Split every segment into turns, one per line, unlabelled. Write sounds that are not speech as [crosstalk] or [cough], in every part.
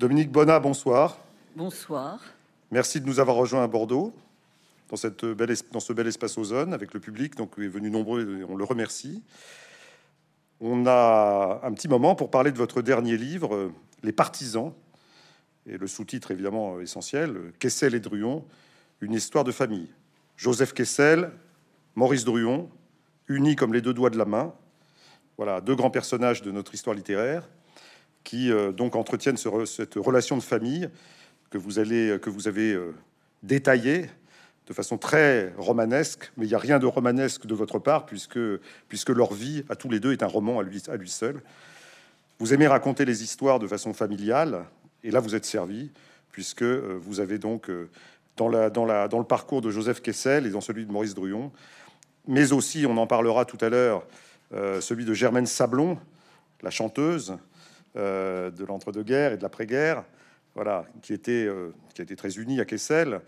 Dominique Bonnat, bonsoir.
Bonsoir.
Merci de nous avoir rejoints à Bordeaux, dans, cette belle, dans ce bel espace ozone, avec le public, donc est venu nombreux, on le remercie. On a un petit moment pour parler de votre dernier livre, Les Partisans, et le sous-titre évidemment essentiel, Kessel et Druon, une histoire de famille. Joseph Kessel, Maurice Druon, unis comme les deux doigts de la main. Voilà, deux grands personnages de notre histoire littéraire qui euh, donc entretiennent cette relation de famille que vous, vous avez euh, détaillée de façon très romanesque, mais il n'y a rien de romanesque de votre part, puisque, puisque leur vie à tous les deux est un roman à lui, seul. Vous aimez raconter les histoires de façon familiale, et là vous êtes servi, puisque euh, vous avez donc, dans le parcours de Joseph Kessel et dans celui de Maurice Druon, mais aussi, on en parlera tout à l'heure, celui de Germaine Sablon, la chanteuse, euh, de l'entre-deux-guerres et de l'après-guerre, voilà, qui était, euh, qui été très unie à Kessel,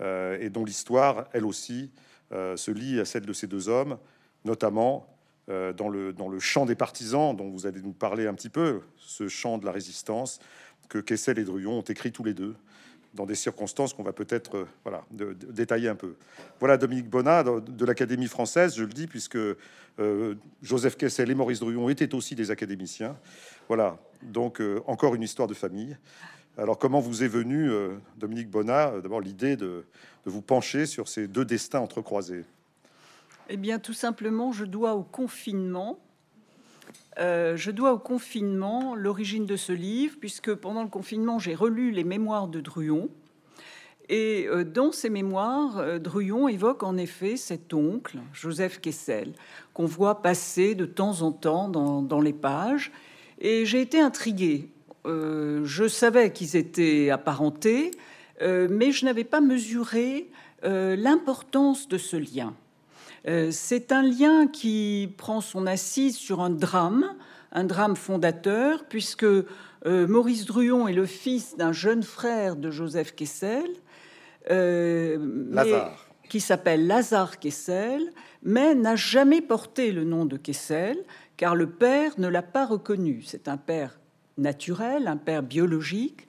euh, et dont l'histoire, elle aussi, se lie à celle de ces deux hommes, notamment dans, le, dans le chant des partisans, dont vous allez nous parler un petit peu, ce chant de la résistance que Kessel et Druon ont écrit tous les deux dans des circonstances qu'on va peut-être euh, voilà, détailler un peu. Voilà Dominique Bonnat de, l'Académie française, je le dis, puisque euh, Joseph Kessel et Maurice Druon étaient aussi des académiciens. Voilà, donc euh, encore une histoire de famille. Alors comment vous est venu, Dominique Bonnat, d'abord l'idée de, de vous pencher sur ces deux destins entrecroisés?
Eh bien, tout simplement, je dois au confinement euh, je dois au confinement l'origine de ce livre, puisque pendant le confinement, j'ai relu les mémoires de Druon. Et euh, dans ces mémoires, euh, Druon évoque en effet cet oncle, Joseph Kessel, qu'on voit passer de temps en temps dans, les pages. Et j'ai été intriguée. je savais qu'ils étaient apparentés, mais je n'avais pas mesuré l'importance de ce lien. Euh, c'est un lien qui prend son assise sur un drame, un drame fondateur, puisque euh, Maurice Druon est le fils d'un jeune frère de Joseph Kessel,
euh,
qui s'appelle Lazare Kessel, mais n'a jamais porté le nom de Kessel, car le père ne l'a pas reconnu. C'est un père naturel, un père biologique,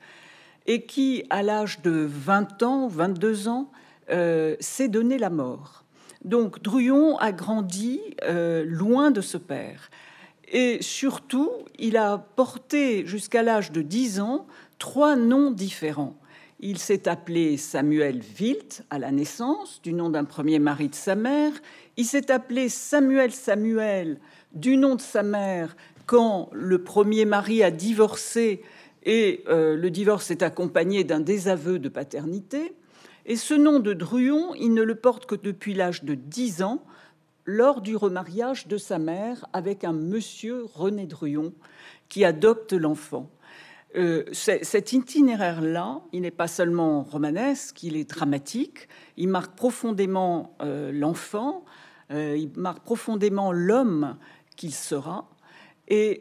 et qui, à l'âge de 20 ans, 22 ans, s'est donné la mort. Donc a grandi euh, loin de ce père. Et surtout, il a porté jusqu'à l'âge de 10 ans trois noms différents. Il s'est appelé Samuel Wilt à la naissance, du nom d'un premier mari de sa mère. Il s'est appelé Samuel Samuel, du nom de sa mère, quand le premier mari a divorcé et euh, le divorce est accompagné d'un désaveu de paternité. Et ce nom de Druon, il ne le porte que depuis l'âge de 10 ans, lors du remariage de sa mère avec un monsieur René Druon, qui adopte l'enfant. Euh, cet itinéraire-là, il n'est pas seulement romanesque, il est dramatique, il marque profondément euh, l'enfant, euh, il marque profondément l'homme qu'il sera, et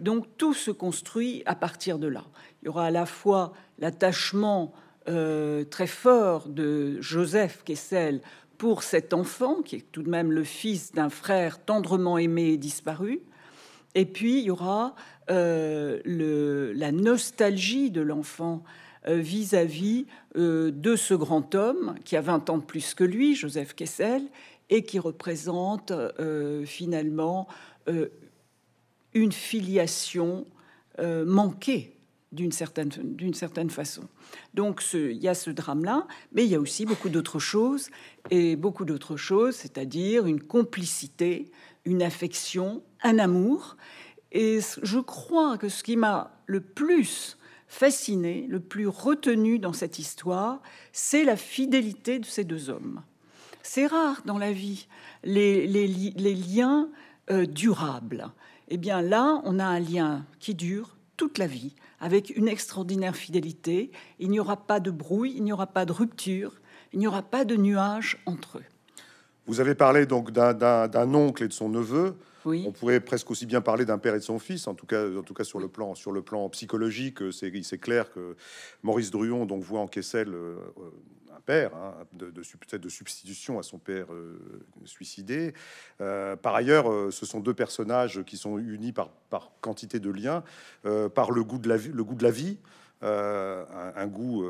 donc tout se construit à partir de là. Il y aura à la fois l'attachement euh, très fort de Joseph Kessel pour cet enfant, qui est tout de même le fils d'un frère tendrement aimé et disparu. Et puis, il y aura euh, la nostalgie de l'enfant euh, vis-à-vis de ce grand homme qui a 20 ans de plus que lui, Joseph Kessel, et qui représente finalement une filiation manquée d'une certaine, certaine façon. Donc il y a ce drame-là, mais il y a aussi beaucoup d'autres choses, et beaucoup d'autres choses, c'est-à-dire une complicité, une affection, un amour. Et je crois que ce qui m'a le plus fasciné, le plus retenu dans cette histoire, c'est la fidélité de ces deux hommes. C'est rare dans la vie, les, liens euh, durables. Eh bien là, on a un lien qui dure toute la vie, avec une extraordinaire fidélité. Il n'y aura pas de brouille, il n'y aura pas de rupture, il n'y aura pas de nuages entre eux.
Vous avez parlé donc d'un oncle et de son neveu.
Oui.
On pourrait presque aussi bien parler d'un père et de son fils, en tout cas, en tout cas sur le plan, sur le plan psychologique, c'est clair que Maurice Druon donc voit en Kessel euh, père, hein, de, de, de, substitution à son père euh, suicidé. Euh, par ailleurs, euh, ce sont deux personnages qui sont unis par, par quantité de liens, par le goût de la vie, le goût de la vie. un, goût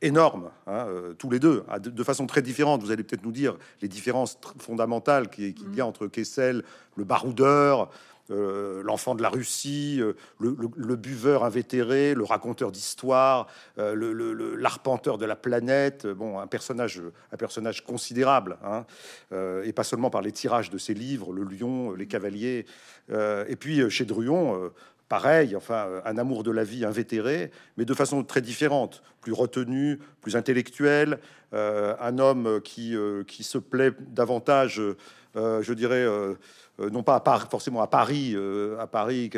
énorme, hein, tous les deux, de, façon très différente. Vous allez peut-être nous dire les différences fondamentales qu'il qui y a entre Kessel, le baroudeur, euh, l'enfant de la Russie, euh, le, buveur invétéré, le raconteur d'histoire, euh, l'arpenteur de la planète. Bon, un personnage, un personnage considérable, hein, et pas seulement par les tirages de ses livres, Le Lion, Les Cavaliers. et puis chez Druon, pareil, enfin, un amour de la vie invétéré, mais de façon très différente, plus retenu, intellectuel, un homme qui, qui se plaît davantage, je dirais, euh, non pas à forcément à Paris, euh, à Paris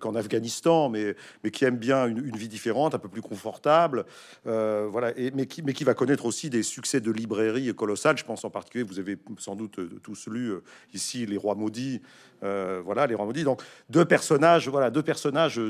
qu'en Afghanistan, mais, mais qui aime bien une, vie différente, un peu plus confortable, euh, voilà, et, mais, qui, mais va connaître aussi des succès de librairie colossales. Je pense en particulier, vous avez sans doute tous lu ici Les Rois Maudits, voilà, Les Rois Maudits. Donc deux personnages, voilà, deux personnages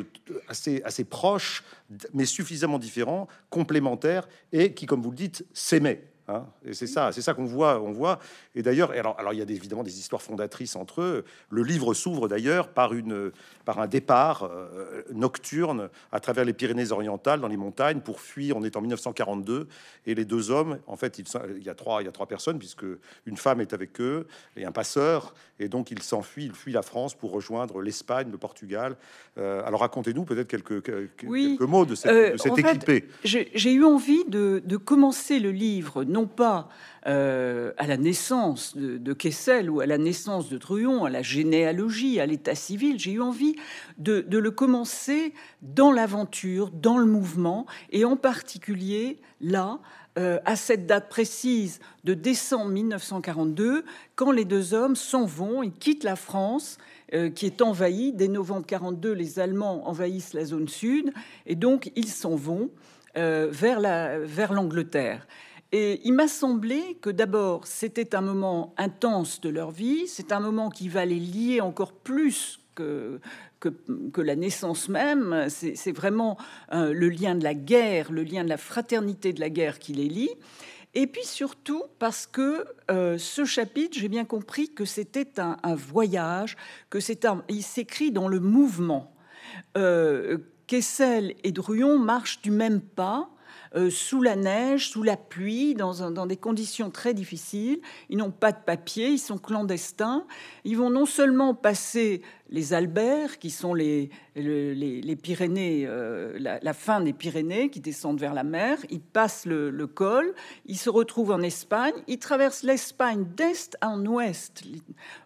assez, assez proches, mais suffisamment différents, complémentaires, et qui, comme vous le dites, s'aimaient. Hein. et c'est ça, c'est ça qu'on voit, on voit. Et d'ailleurs, alors, alors il y a évidemment des histoires fondatrices entre eux. Le livre s'ouvre d'ailleurs par une, par un départ euh, nocturne à travers les Pyrénées-Orientales dans les montagnes pour fuir. On est en 1942 et les deux hommes, en fait, il, il y a trois, il y a trois personnes puisque une femme est avec eux et un passeur, et donc ils s'enfuient, ils fuient la France pour rejoindre l'Espagne, le Portugal. Euh, alors racontez-nous peut-être quelques, quelques, mots de, cette, euh, de équipée.
J'ai eu envie de, de commencer le livre non pas euh, à la naissance de, Kessel ou à la naissance de Truon, à la généalogie, à l'état civil. J'ai eu envie de, le commencer dans l'aventure, dans le mouvement, et en particulier là, euh, à cette date précise de décembre 1942, quand les deux hommes s'en vont, ils quittent la France, euh, qui est envahie. Dès novembre 42, les Allemands envahissent la zone sud, et donc ils s'en vont vers l'Angleterre. Et il m'a semblé que d'abord, c'était un moment intense de leur vie, c'est un moment qui va les lier encore plus que, que, la naissance même. C'est vraiment euh, le lien de la guerre, le lien de la fraternité de la guerre qui les lie. Et puis surtout parce que euh, ce chapitre, j'ai bien compris que c'était un, voyage, que c'est un, il s'écrit dans le mouvement. Euh, Kessel et Druon marchent du même pas euh, sous la neige, sous la pluie, dans, dans des conditions très difficiles. Ils n'ont pas de papier, ils sont clandestins. Ils vont non seulement passer les Alberts, qui sont les, les, Pyrénées, euh, la, fin des Pyrénées, qui descendent vers la mer. Ils passent le, col, ils se retrouvent en Espagne, ils traversent l'Espagne d'est en ouest,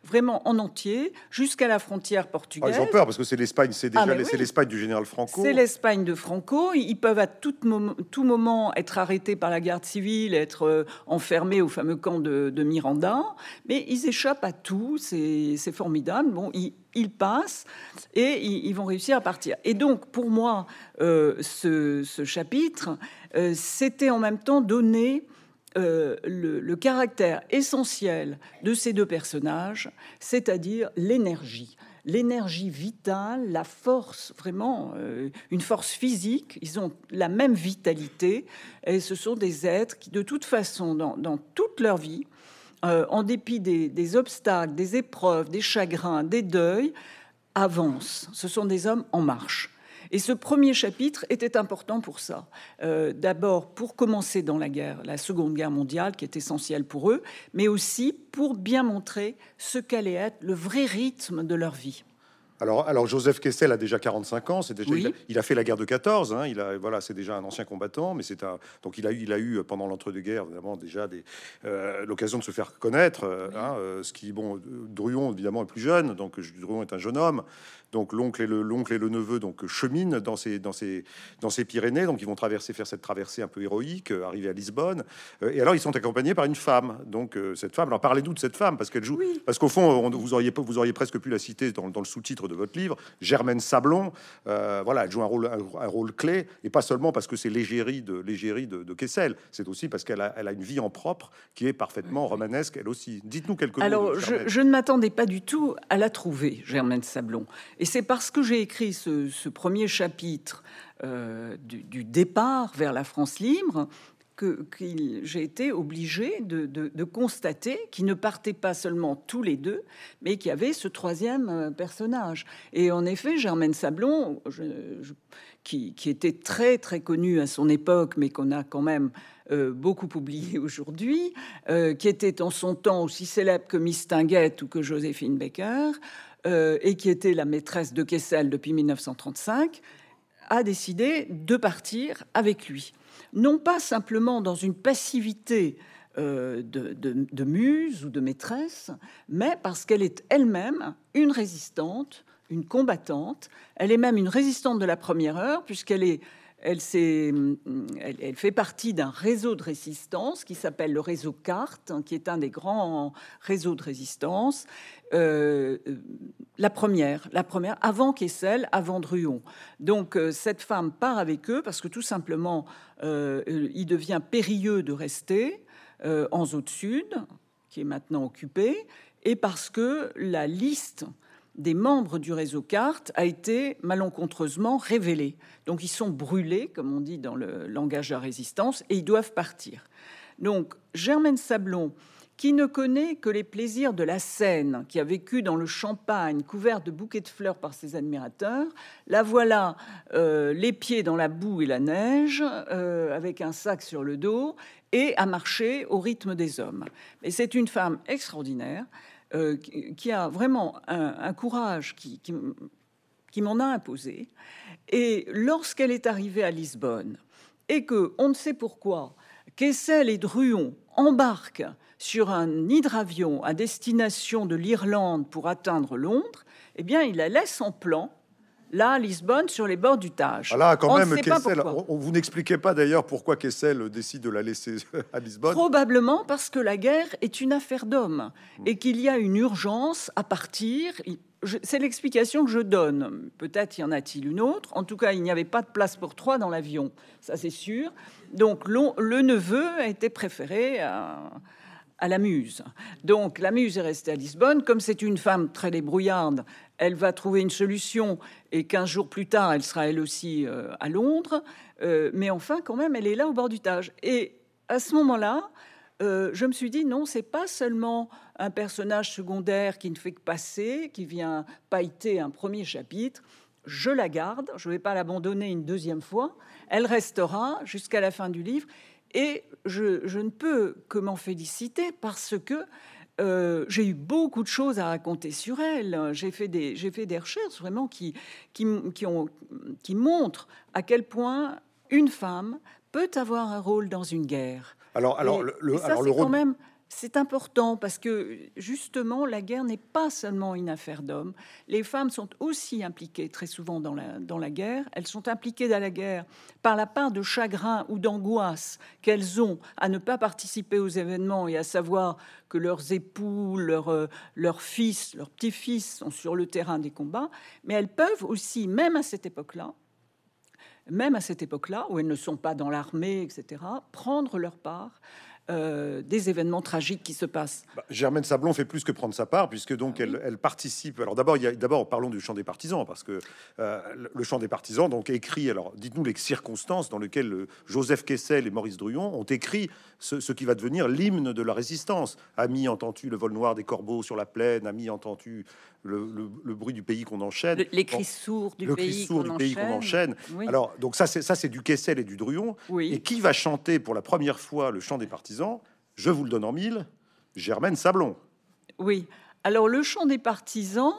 vraiment en entier, jusqu'à la frontière portugaise.
Ah, ils ont peur parce que c'est l'Espagne, c'est déjà ah, l'Espagne du général Franco.
C'est l'Espagne de Franco. Ils peuvent à tout moment, tout moment être arrêtés par la garde civile, être euh, enfermés au fameux camp de, de Miranda, mais ils échappent à tout. C'est formidable. Bon, ils ils passent et ils, vont réussir à partir. Et donc, pour moi, euh, ce, chapitre, euh, c'était en même temps donner euh, le, caractère essentiel de ces deux personnages, c'est-à-dire l'énergie. L'énergie vitale, la force, vraiment, une force physique, ils ont la même vitalité, et ce sont des êtres qui, de toute façon, dans, dans toute leur vie, euh, en dépit des, obstacles, des épreuves, des chagrins, des deuils, avancent. Ce sont des hommes en marche. Et ce premier chapitre était important pour ça. Euh, d'abord pour commencer dans la guerre, la Seconde Guerre mondiale, qui est essentielle pour eux, mais aussi pour bien montrer ce qu'allait être le vrai rythme de leur vie.
Alors, alors, Joseph Kessel a déjà 45 ans. C'est déjà, il, a, fait la guerre de 14. Hein, il a, voilà, c'est déjà un ancien combattant, mais c'est un. Donc, il a eu, il a eu pendant l'entre-deux-guerres, évidemment, déjà des, euh, l'occasion de se faire connaître. Euh, hein, euh, ce qui, bon, Druon évidemment est plus jeune, donc Druon est un jeune homme. Donc l'oncle et le l'oncle et le neveu donc cheminent dans ces dans ces dans ces Pyrénées. Donc ils vont traverser faire cette traversée un peu héroïque, arriver à Lisbonne. et alors ils sont accompagnés par une femme. Donc cette femme. Alors parlez-nous de cette femme parce qu'elle joue. Parce qu'au fond, vous auriez vous auriez presque pu la citer dans, dans le sous-titre de votre livre, Germaine Sablon. Euh, voilà, elle joue un rôle, un, rôle clé, et pas seulement parce que c'est l'égérie de l'égérie de, Kessel, c'est aussi parce qu'elle a, elle a une vie en propre qui est parfaitement romanesque, elle aussi. Dites-nous quelques mots.
Alors, je, ne m'attendais pas du tout à la trouver, Germaine Sablon, et c'est parce que j'ai écrit ce, premier chapitre euh, du, départ vers la France libre que, j'ai été obligé de, constater qu'ils ne partaient pas seulement tous les deux, mais qu'il y avait ce troisième euh, personnage. Et en effet, Germaine Sablon, qui, était très très connu à son époque, mais qu'on a quand même euh, beaucoup oublié aujourd'hui, qui était en son temps aussi célèbre que Miss Tinguette ou que Joséphine Baker, euh, et qui était la maîtresse de Kessel depuis 1935, a décidé de partir avec lui. Non pas simplement dans une passivité de, de, muse ou de maîtresse, mais parce qu'elle est elle-même une résistante une combattante. Elle est même une résistante de la première heure, puisqu'elle est, elle, fait partie d'un réseau de résistance qui s'appelle le réseau CART, hein, qui est un des grands réseaux de résistance. Euh, la première, la première, avant Kessel, avant Druon. Donc euh, cette femme part avec eux parce que tout simplement, euh, il devient périlleux de rester en zone sud, qui est maintenant occupée, et parce que la liste des membres du réseau CART a été malencontreusement révélé. Donc ils sont brûlés, comme on dit dans le langage de la résistance, et ils doivent partir. Donc Germaine Sablon, qui ne connaît que les plaisirs de la scène, qui a vécu dans le champagne, couvert de bouquets de fleurs par ses admirateurs, la voilà euh, les pieds dans la boue et la neige, euh, avec un sac sur le dos, et à marcher au rythme des hommes. Mais c'est une femme extraordinaire. Euh, qui a vraiment un, courage qui, qui, m'en a imposé. Et lorsqu'elle est arrivée à Lisbonne, et que, on ne sait pourquoi, Kessel et Druon embarquent sur un hydravion à destination de l'Irlande pour atteindre Londres, eh bien, il la laisse en plan là, à Lisbonne, sur les bords du Tage.
Voilà, quand même, Kessel, on, vous n'expliquez pas d'ailleurs pourquoi Kessel décide de la laisser [laughs] à Lisbonne
Probablement parce que la guerre est une affaire d'hommes et qu'il y a une urgence à partir. C'est l'explication que je donne. Peut-être y en a-t-il une autre. En tout cas, il n'y avait pas de place pour trois dans l'avion, ça c'est sûr. Donc le neveu a été préféré à à la Muse. Donc la Muse est restée à Lisbonne. Comme c'est une femme très débrouillarde, elle va trouver une solution et 15 jours plus tard, elle sera elle aussi euh, à Londres. Euh, mais enfin, quand même, elle est là au bord du Tage. Et à ce moment-là, euh, je me suis dit non, c'est pas seulement un personnage secondaire qui ne fait que passer, qui vient pailleter un premier chapitre. Je la garde, je ne vais pas l'abandonner une deuxième fois. Elle restera jusqu'à la fin du livre. Et je, ne peux que m'en féliciter parce que euh, j'ai eu beaucoup de choses à raconter sur elle. J'ai fait des, j'ai fait des recherches vraiment qui, qui, qui, ont, qui montrent à quel point une femme peut avoir un rôle dans une guerre.
Alors, alors, le,
alors le rôle... quand même c'est important parce que justement, la guerre n'est pas seulement une affaire d'hommes. Les femmes sont aussi impliquées très souvent dans la, dans la guerre. Elles sont impliquées dans la guerre par la part de chagrin ou d'angoisse qu'elles ont à ne pas participer aux événements et à savoir que leurs époux, leurs, euh, leurs fils, leurs petits-fils sont sur le terrain des combats. Mais elles peuvent aussi, même à cette époque-là, même à cette époque-là, où elles ne sont pas dans l'armée, etc., prendre leur part euh, des événements tragiques qui se passent.
Bah, Germaine Sablon fait plus que prendre sa part, puisque donc elle, elle, participe. Alors d'abord, d'abord parlons du chant des partisans, parce que euh, le chant des partisans donc écrit. Alors dites-nous les circonstances dans lesquelles euh, Joseph Kessel et Maurice Druon ont écrit ce, ce qui va devenir l'hymne de la résistance. Ami, entends-tu le vol noir des corbeaux sur la plaine? Ami, entends-tu le, bruit du pays qu'on enchaîne?
les cris sourds du pays qu'on
enchaîne. Alors, donc ça, c'est ça, c'est du Kessel et du Druon. Et qui va chanter pour la première fois le chant des partisans? Je vous le donne en mille. Germaine Sablon.
Oui. Alors le chant des partisans,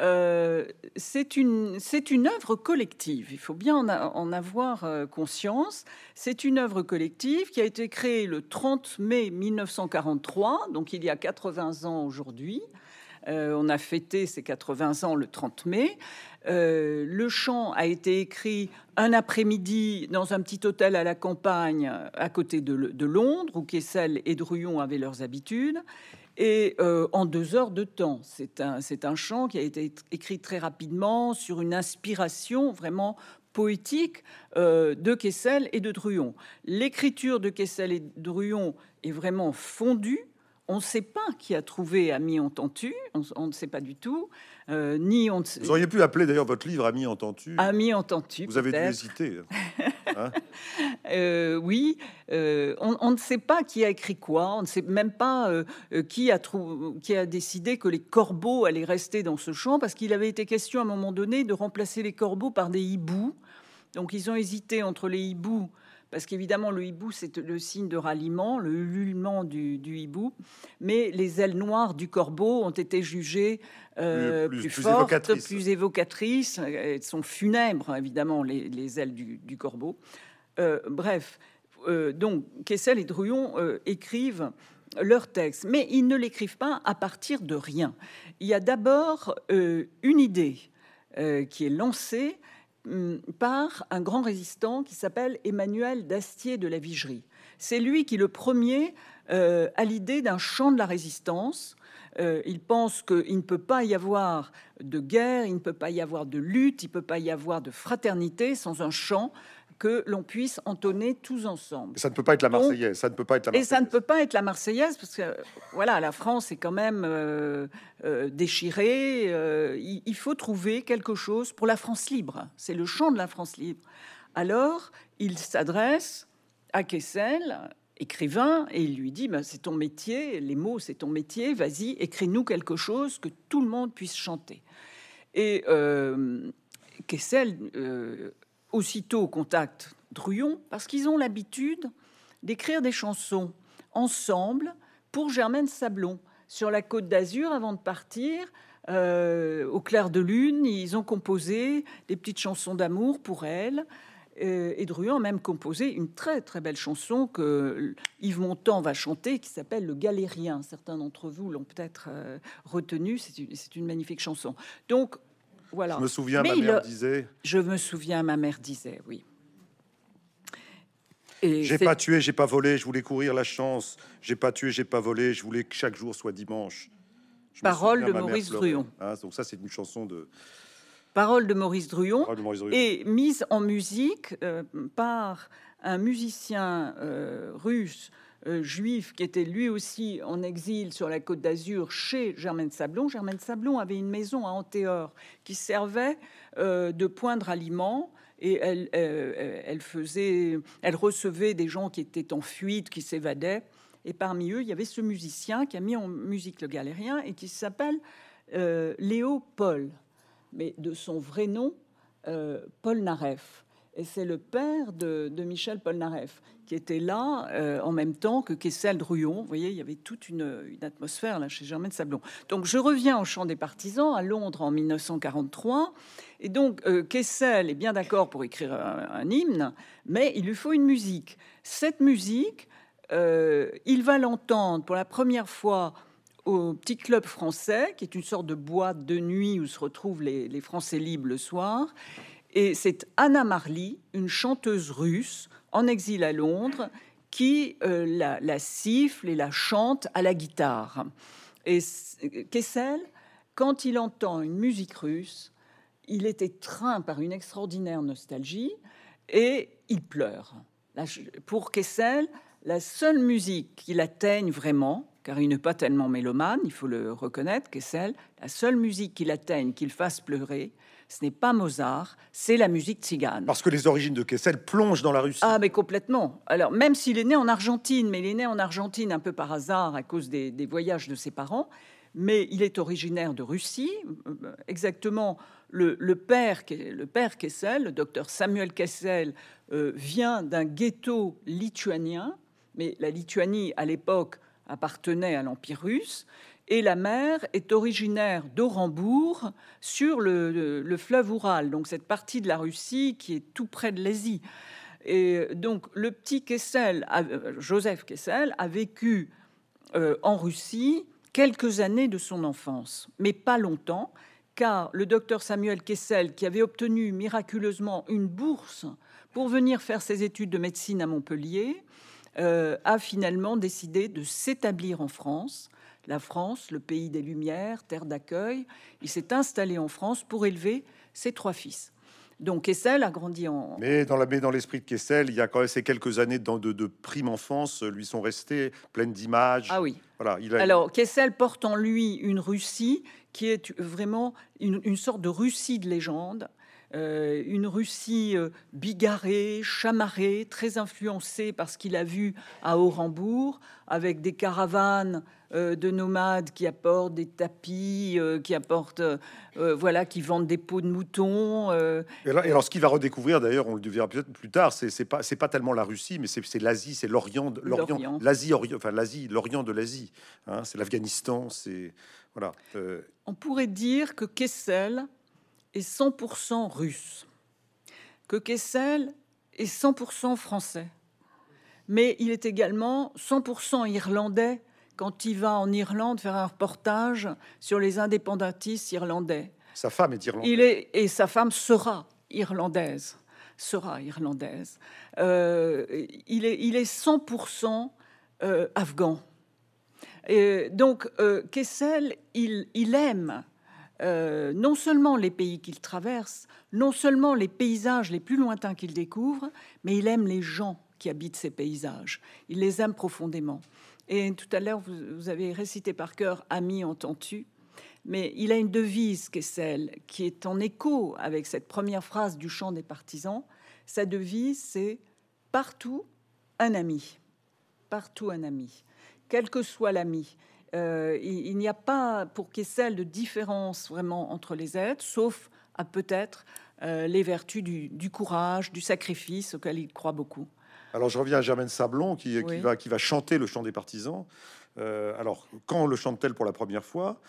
euh, c'est une, une œuvre collective. Il faut bien en, avoir euh, conscience. C'est une œuvre collective qui a été créée le 30 mai 1943, donc il y a 80 ans aujourd'hui. Euh, on a fêté ses 80 ans le 30 mai. Euh, le chant a été écrit un après-midi dans un petit hôtel à la campagne à côté de, Londres, où Kessel et Druon avaient leurs habitudes. Et euh, en deux heures de temps, c'est un, un chant qui a été écrit très rapidement sur une inspiration vraiment poétique de Kessel et de Druon. L'écriture de Kessel et Druon est vraiment fondue on ne sait pas qui a trouvé Ami Entendu, on, on ne sait pas du tout. Euh, ni on
Vous auriez pu appeler d'ailleurs votre livre Ami Entendu.
Ami Entendu.
Vous avez dû hésiter. [laughs]
Hein euh, oui, euh, on, ne sait pas qui a écrit quoi, on ne sait même pas qui, a qui a décidé que les corbeaux allaient rester dans ce champ, parce qu'il avait été question à un moment donné de remplacer les corbeaux par des hiboux Donc ils ont hésité entre les hiboux parce qu'évidemment le hibou c'est le signe de ralliement, le ululement du, hibou, mais les ailes noires du corbeau ont été jugées euh, plus, fortes, plus évocatrices, elles sont funèbres évidemment les, ailes du, corbeau. Euh, bref, euh, donc Kessel et Druon écrivent leur texte, mais ils ne l'écrivent pas à partir de rien. Il y a d'abord une idée qui est lancée par un grand résistant qui s'appelle Emmanuel Dastier de la Vigerie. C'est lui qui, le premier, euh, a l'idée d'un champ de la résistance. Euh, il pense qu'il ne peut pas y avoir de guerre, il ne peut pas y avoir de lutte, il ne peut pas y avoir de fraternité sans un champ que l'on puisse entonner tous ensemble.
ça ne peut pas être la Marseillaise. ça ne peut pas être la
Et ça ne peut pas être la Marseillaise parce que voilà, la France est quand même euh, euh, déchirée. Euh, il, faut trouver quelque chose pour la France libre. C'est le chant de la France libre. Alors, il s'adresse à Kessel, écrivain, et il lui dit ben, C'est ton métier, les mots, c'est ton métier, vas-y, écris-nous quelque chose que tout le monde puisse chanter. Et Kessel aussitôt contact Druyon parce qu'ils ont l'habitude d'écrire des chansons ensemble pour Germaine Sablon sur la côte d'Azur avant de partir. Euh, au clair de lune, ils ont composé des petites chansons d'amour pour elle. Euh, et Druyon a même composé une très très belle chanson que Yves Montand va chanter qui s'appelle Le Galérien. Certains d'entre vous l'ont peut-être euh, retenu. C'est une, une, magnifique chanson. Donc
je me souviens, ma mère disait.
Je me souviens, ma mère disait, oui.
J'ai pas tué, j'ai pas volé, je voulais courir la chance. J'ai pas tué, j'ai pas volé, je voulais que chaque jour soit dimanche.
Parole de Maurice Druon.
Ah, donc ça, c'est une chanson de.
Parole de Maurice Druon, et mise en musique euh, par un musicien euh, russe euh, juif qui était lui aussi en exil sur la côte d'Azur chez Germaine Sablon. Germaine Sablon avait une maison à Antéor qui servait euh, de point de ralliement et elle, euh, elle, faisait, elle recevait des gens qui étaient en fuite, qui s'évadaient. Et parmi eux, il y avait ce musicien qui a mis en musique le galérien et qui s'appelle Léo Paul, mais de son vrai nom, Paul Naref. Et c'est le père de, Michel Polnareff qui était là euh, en même temps que Kessel Druyon. Vous voyez, il y avait toute une, atmosphère là chez Germaine Sablon. Donc je reviens au chant des partisans à Londres en 1943. Et donc euh, Kessel est bien d'accord pour écrire un, hymne, mais il lui faut une musique. Cette musique, euh, il va l'entendre pour la première fois au Petit Club français, qui est une sorte de boîte de nuit où se retrouvent les Français libres le soir. Et c'est Anna Marley, une chanteuse russe en exil à Londres, qui euh, la, siffle et la chante à la guitare. Et Kessel, quand il entend une musique russe, il est étreint par une extraordinaire nostalgie et il pleure. Pour Kessel, la seule musique qui l'atteigne vraiment, car il n'est pas tellement mélomane, il faut le reconnaître, Kessel, la seule musique qui l'atteigne, qu'il fasse pleurer, ce n'est pas Mozart, c'est la musique tzigane.
Parce que les origines de Kessel plongent dans la Russie.
Ah, mais complètement. Alors, même s'il est né en Argentine, mais il est né en Argentine un peu par hasard à cause des, voyages de ses parents, mais il est originaire de Russie. Euh, exactement, le, père, le père Kessel, le docteur Samuel Kessel, euh, vient d'un ghetto lituanien, mais la Lituanie, à l'époque, appartenait à l'Empire russe et la mère est originaire d'Orenbourg sur le, fleuve Oural, donc cette partie de la Russie qui est tout près de l'Asie. Et donc le petit Kessel, Joseph Kessel, a vécu euh, en Russie quelques années de son enfance, mais pas longtemps, car le docteur Samuel Kessel, qui avait obtenu miraculeusement une bourse pour venir faire ses études de médecine à Montpellier, euh, a finalement décidé de s'établir en France la France, le pays des Lumières, terre d'accueil. Il s'est installé en France pour élever ses trois fils. Donc Kessel a grandi en.
Mais dans dans l'esprit de Kessel, il y a quand même ces quelques années de, de, prime enfance lui sont restées pleines d'images.
Ah oui. Voilà. Il Alors Kessel porte en lui une Russie qui est vraiment une, sorte de Russie de légende. Euh, une Russie euh, bigarrée, chamarrée, très influencée par ce qu'il a vu à Orenbourg, avec des caravanes euh, de nomades qui apportent des tapis, qui apportent, voilà, qui vendent des peaux de moutons.
Et, alors, ce qu'il va redécouvrir, d'ailleurs, on le verra peut-être plus tard, c'est pas, c'est pas tellement la Russie, mais c'est l'Asie, c'est l'Orient, l'Orient, l'Asie, enfin l'Asie, l'Orient de l'Asie. Hein, c'est l'Afghanistan, c'est voilà.
On pourrait dire que Kessel est 100% russe, que Kessel est 100% français, mais il est également 100% irlandais quand il va en Irlande faire un reportage sur les indépendantistes irlandais.
Sa femme est irlandaise.
Il est, et sa femme sera irlandaise. Sera irlandaise. Euh, il, est, il est 100% euh, afghan. Et donc, euh, Kessel, il, il aime euh, non seulement les pays qu'il traverse, non seulement les paysages les plus lointains qu'il découvre, mais il aime les gens qui habitent ces paysages. Il les aime profondément. Et tout à l'heure, vous, avez récité par cœur Ami, entends-tu? Mais il a une devise qui est celle qui est en écho avec cette première phrase du chant des partisans. Sa devise, c'est partout un ami. Partout un ami. Quel que soit l'ami. Euh, il, n'y a pas pour Kessel de différence vraiment entre les êtres, sauf à peut-être euh, les vertus du, courage, du sacrifice auquel il croit beaucoup.
Alors je reviens à Germaine Sablon qui, va, qui va chanter le chant des partisans. Euh, alors quand le chante-t-elle pour la première fois?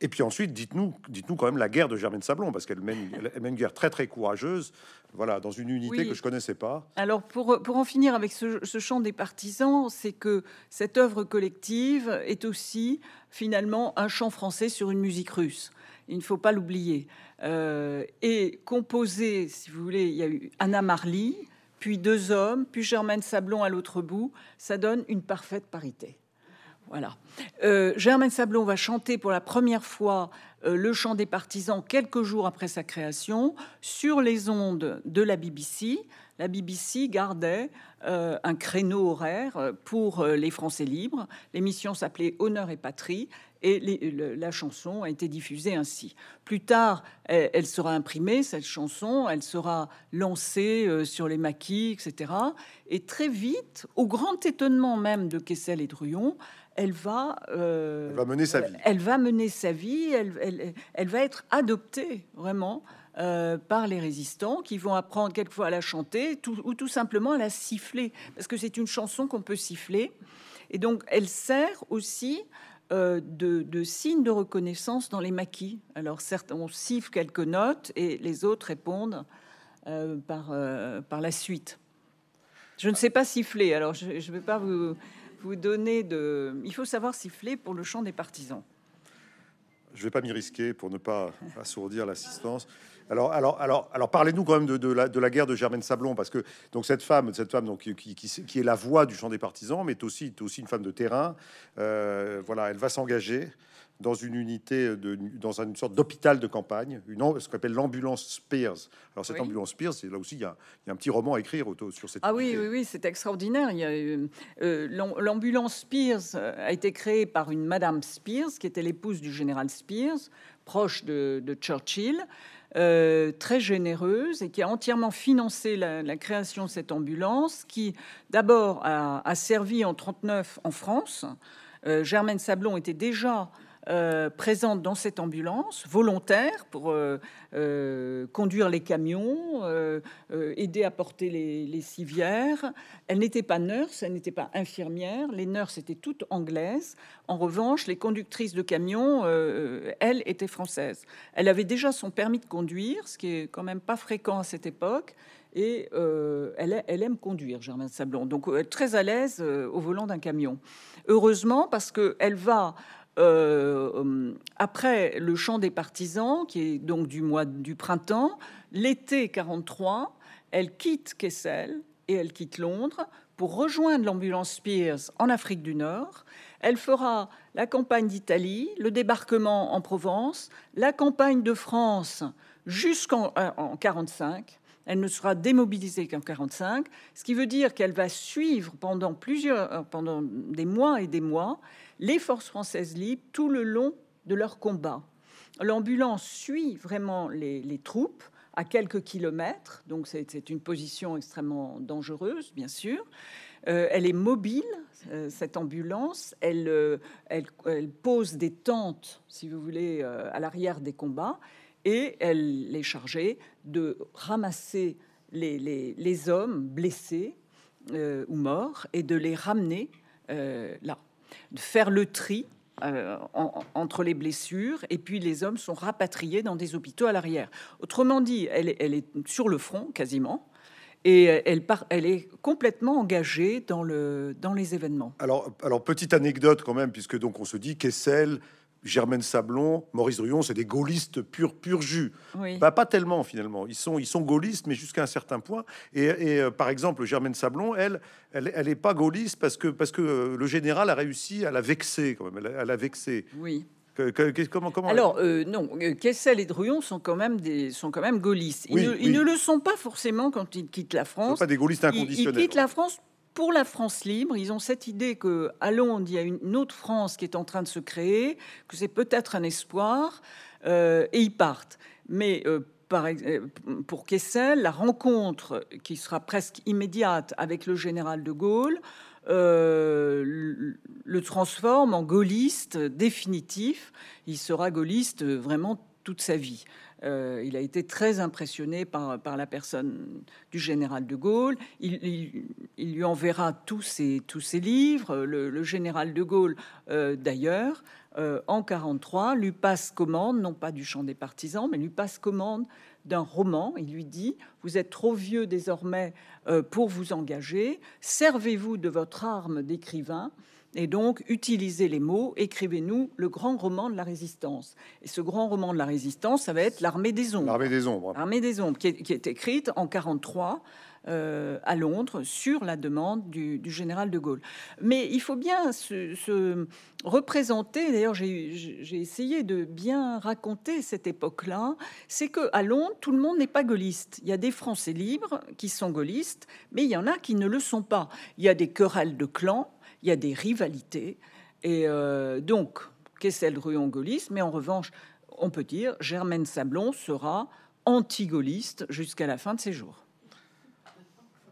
Et puis ensuite, dites-nous, dites-nous quand même la guerre de Germaine Sablon, parce qu'elle mène, elle mène une guerre très très courageuse, voilà, dans une unité que je connaissais pas.
Alors pour, pour en finir avec ce, ce chant des partisans, c'est que cette œuvre collective est aussi finalement un chant français sur une musique russe. Il ne faut pas l'oublier. Euh, et composé, si vous voulez, il y a eu Anna Marly, puis deux hommes, puis Germaine Sablon à l'autre bout. Ça donne une parfaite parité. Voilà. Euh, Germaine Sablon va chanter pour la première fois euh, le chant des partisans quelques jours après sa création sur les ondes de la BBC. La BBC gardait euh, un créneau horaire pour les Français libres. L'émission s'appelait Honneur et Patrie et la chanson a été diffusée ainsi. Plus tard, elle, sera imprimée, cette chanson, elle sera lancée sur les maquis, etc. Et très vite, au grand étonnement même de Kessel et Druon, elle va,
euh, elle va mener sa vie.
Elle va mener sa vie, elle, va être adoptée vraiment euh, par les résistants qui vont apprendre quelquefois à la chanter ou tout simplement à la siffler, parce que c'est une chanson qu'on peut siffler. Et donc elle sert aussi euh, de, de, signe de reconnaissance dans les maquis. Alors certes, on siffle quelques notes et les autres répondent par, par la suite. Je ne sais pas siffler, alors je ne vais pas vous de. Il faut savoir siffler pour le chant des partisans.
Je ne vais pas m'y risquer pour ne pas [laughs] assourdir l'assistance. Alors, alors, alors, alors parlez-nous quand même de, la, de, la, guerre de Germaine Sablon, parce que donc cette femme, cette femme donc, qui, est la voix du chant des partisans, mais est aussi, est aussi une femme de terrain. Euh, voilà, elle va s'engager dans une unité, de, dans une sorte d'hôpital de campagne, une, ce qu'on appelle l'ambulance Spears. Alors cette ambulance Spears, c'est là aussi il y, a, un petit roman à écrire sur cette.
Ah oui, oui, oui, c'est extraordinaire. A euh, l'ambulance Spears a été créée par une Madame Spears, qui était l'épouse du général Spears, proche de, Churchill. Euh, très généreuse et qui a entièrement financé la, création de cette ambulance, qui d'abord a, servi en 39 en France. Euh, Germaine Sablon était déjà euh, présente dans cette ambulance, volontaire pour euh, euh, conduire les camions, aider à porter les, civières. Elle n'était pas nurse, elle n'était pas infirmière. Les nurses étaient toutes anglaises. En revanche, les conductrices de camions, elle, était française. Elle avait déjà son permis de conduire, ce qui est quand même pas fréquent à cette époque. Et elle, elle, aime conduire, Germaine Sablon. Donc, très à l'aise au volant d'un camion. Heureusement, parce qu'elle va euh, après le chant des partisans, qui est donc du mois du printemps, l'été 43, elle quitte Kessel et elle quitte Londres pour rejoindre l'ambulance Spears en Afrique du Nord. Elle fera la campagne d'Italie, le débarquement en Provence, la campagne de France jusqu'en 45. Elle ne sera démobilisée qu'en 45, ce qui veut dire qu'elle va suivre pendant plusieurs, pendant des mois et des mois, les forces françaises libres tout le long de leur combat. L'ambulance suit vraiment les, troupes à quelques kilomètres, donc c'est une position extrêmement dangereuse, bien sûr. Euh, elle est mobile, euh, cette ambulance. Elle, elle, pose des tentes, si vous voulez, à l'arrière des combats, et elle est chargée de ramasser les hommes blessés ou morts et de les ramener là, de faire le tri euh, entre les blessures, et puis les hommes sont rapatriés dans des hôpitaux à l'arrière. Autrement dit, elle, est sur le front quasiment, et elle, elle est complètement engagée dans, le, dans les événements.
Alors, alors, petite anecdote quand même, puisque donc on se dit Kessel, Germaine Sablon, Maurice Druon, c'est des gaullistes pur, pur jus. Bah, pas tellement finalement. Ils sont, ils sont gaullistes, mais jusqu'à un certain point. Et, euh, par exemple, Germaine Sablon, elle, elle, elle est pas gaulliste parce que, parce que euh, le général a réussi à la vexer quand même. Elle, a vexé.
Oui.
comment, comment
Alors euh, non, Kessel et Druon sont quand même des sont quand même gaullistes. Ils, ne, ils, ne, le sont pas forcément quand ils quittent la France.
Pas des gaullistes inconditionnels.
Ils, quittent la France pour la France libre, ils ont cette idée que à Londres, il y a une autre France qui est en train de se créer, que c'est peut-être un espoir, euh, et ils partent. Mais euh, euh, pour Kessel, la rencontre qui sera presque immédiate avec le général de Gaulle le transforme en gaulliste définitif. Il sera gaulliste vraiment toute sa vie. Euh, il a été très impressionné par, la personne du général de Gaulle. Il, lui enverra tous ses, tous ses livres. Le, général de Gaulle, euh, d'ailleurs, euh, en 43, lui passe commande, non pas du chant des partisans, mais lui passe commande d'un roman. Il lui dit Vous êtes trop vieux désormais pour vous engager, servez-vous de votre arme d'écrivain et donc, utilisez les mots, écrivez-nous le grand roman de la résistance. Et ce grand roman de la résistance, ça va être L'Armée des Ombres.
L'Armée des Ombres.
L'Armée des Ombres, qui est, écrite en 43 euh, à Londres sur la demande du, général de Gaulle. Mais il faut bien se, représenter, d'ailleurs j'ai essayé de bien raconter cette époque-là, c'est que à Londres, tout le monde n'est pas gaulliste. Il y a des Français libres qui sont gaullistes, mais il y en a qui ne le sont pas. Il y a des querelles de clans, il y a des rivalités. Et euh, donc, Kessel Ruon gaulliste, mais en revanche, on peut dire Germaine Sablon sera anti-gaulliste jusqu'à la fin de ses jours.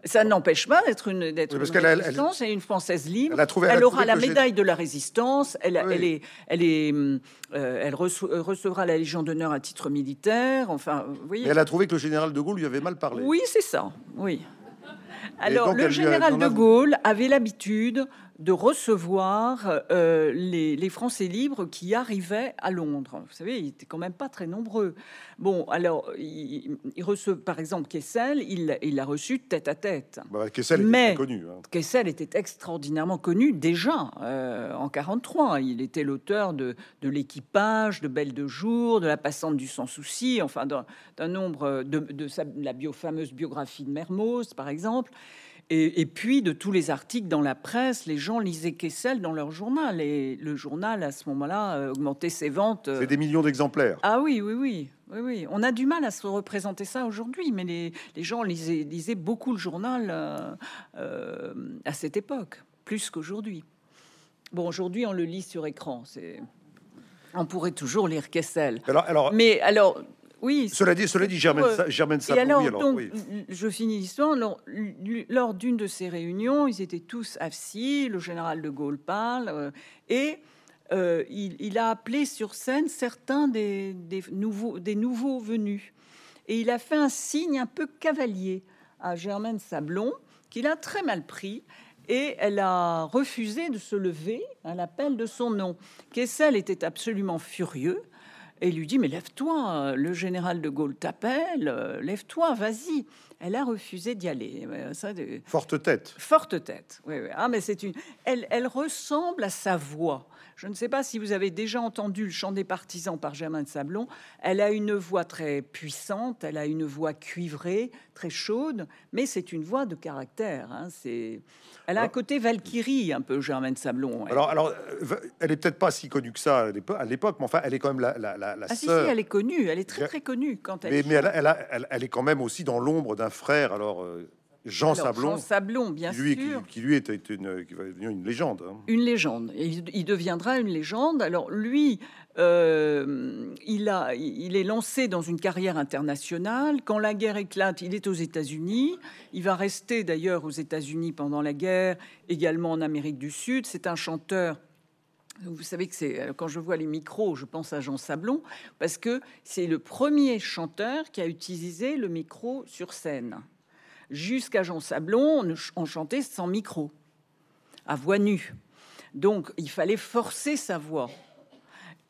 Ça n'empêche pas d'être une d'être résistance et une française libre. Elle, aura la médaille de la résistance. Elle, elle est, elle est, euh, elle recevra la Légion d'honneur à titre militaire. Enfin, voyez.
elle a trouvé que le général de Gaulle lui avait mal parlé.
Oui, c'est ça. Oui. Alors, le général de Gaulle avait l'habitude de recevoir euh, les, Français libres qui arrivaient à Londres. Vous savez, ils étaient quand même pas très nombreux. Bon, alors, il, il par exemple, Kessel, il l'a reçu tête à tête.
Bah, Kessel Mais connu. Hein.
Kessel était extraordinairement connu déjà euh, en 43. Il était l'auteur de, l'équipage, de Belle de jour, de La passante du sans souci, enfin d'un nombre de, de la bio, fameuse biographie de Mermoz, par exemple. Et, puis de tous les articles dans la presse, les gens lisaient Kessel dans leur journal. Et le journal, à ce moment-là, euh, augmentait ses ventes.
C'est des millions d'exemplaires.
Ah oui, oui, oui. Oui, oui, on a du mal à se représenter ça aujourd'hui, mais les, gens lisaient, lisaient, beaucoup le journal euh, euh, à cette époque, plus qu'aujourd'hui. Bon, aujourd'hui, on le lit sur écran. C'est, on pourrait toujours lire Kessel.
Alors, alors,
mais alors, oui.
Cela dit, cela dit, Germaine, Germaine
Et alors, donc, je finis l'histoire. Lors, d'une de ces réunions, ils étaient tous assis. Le général de Gaulle parle euh, et euh, il, a appelé sur scène certains des, nouveaux, des nouveaux venus. Et il a fait un signe un peu cavalier à Germaine Sablon, qu'il a très mal pris. Et elle a refusé de se lever à l'appel de son nom. Kessel était absolument furieux et lui dit Mais lève-toi, le général de Gaulle t'appelle, euh, lève-toi, vas-y. Elle a refusé d'y aller.
Ça, Forte tête.
Forte tête. Oui, oui. Ah, mais c'est une. Elle, elle ressemble à sa voix. Je ne sais pas si vous avez déjà entendu le chant des partisans par Germain de Sablon. Elle a une voix très puissante, elle a une voix cuivrée, très chaude, mais c'est une voix de caractère. Hein. C'est, elle a un côté Valkyrie, un peu Germaine Sablon.
Alors, alors, euh, elle est peut-être pas si connue que ça à l'époque, mais enfin, elle est quand même la, la, la,
ah, si, si, elle est connue, elle est très très connue quand elle.
Mais, mais elle, elle, elle, est quand même aussi dans l'ombre d'un frère. Alors. Euh, Jean Sablon,
Jean Sablon, bien
lui,
sûr,
qui, lui était une, qui va devenir une légende. Hein.
Une légende. Il, il, deviendra une légende. Alors lui, Euh, il, a, il est lancé dans une carrière internationale. Quand la guerre éclate, il est aux États-Unis. Il va rester d'ailleurs aux États-Unis pendant la guerre, également en Amérique du Sud. C'est un chanteur. Vous savez que c'est quand je vois les micros, je pense à Jean Sablon parce que c'est le premier chanteur qui a utilisé le micro sur scène. Jusqu'à Jean Sablon, on chantait sans micro, à voix nue. Donc il fallait forcer sa voix.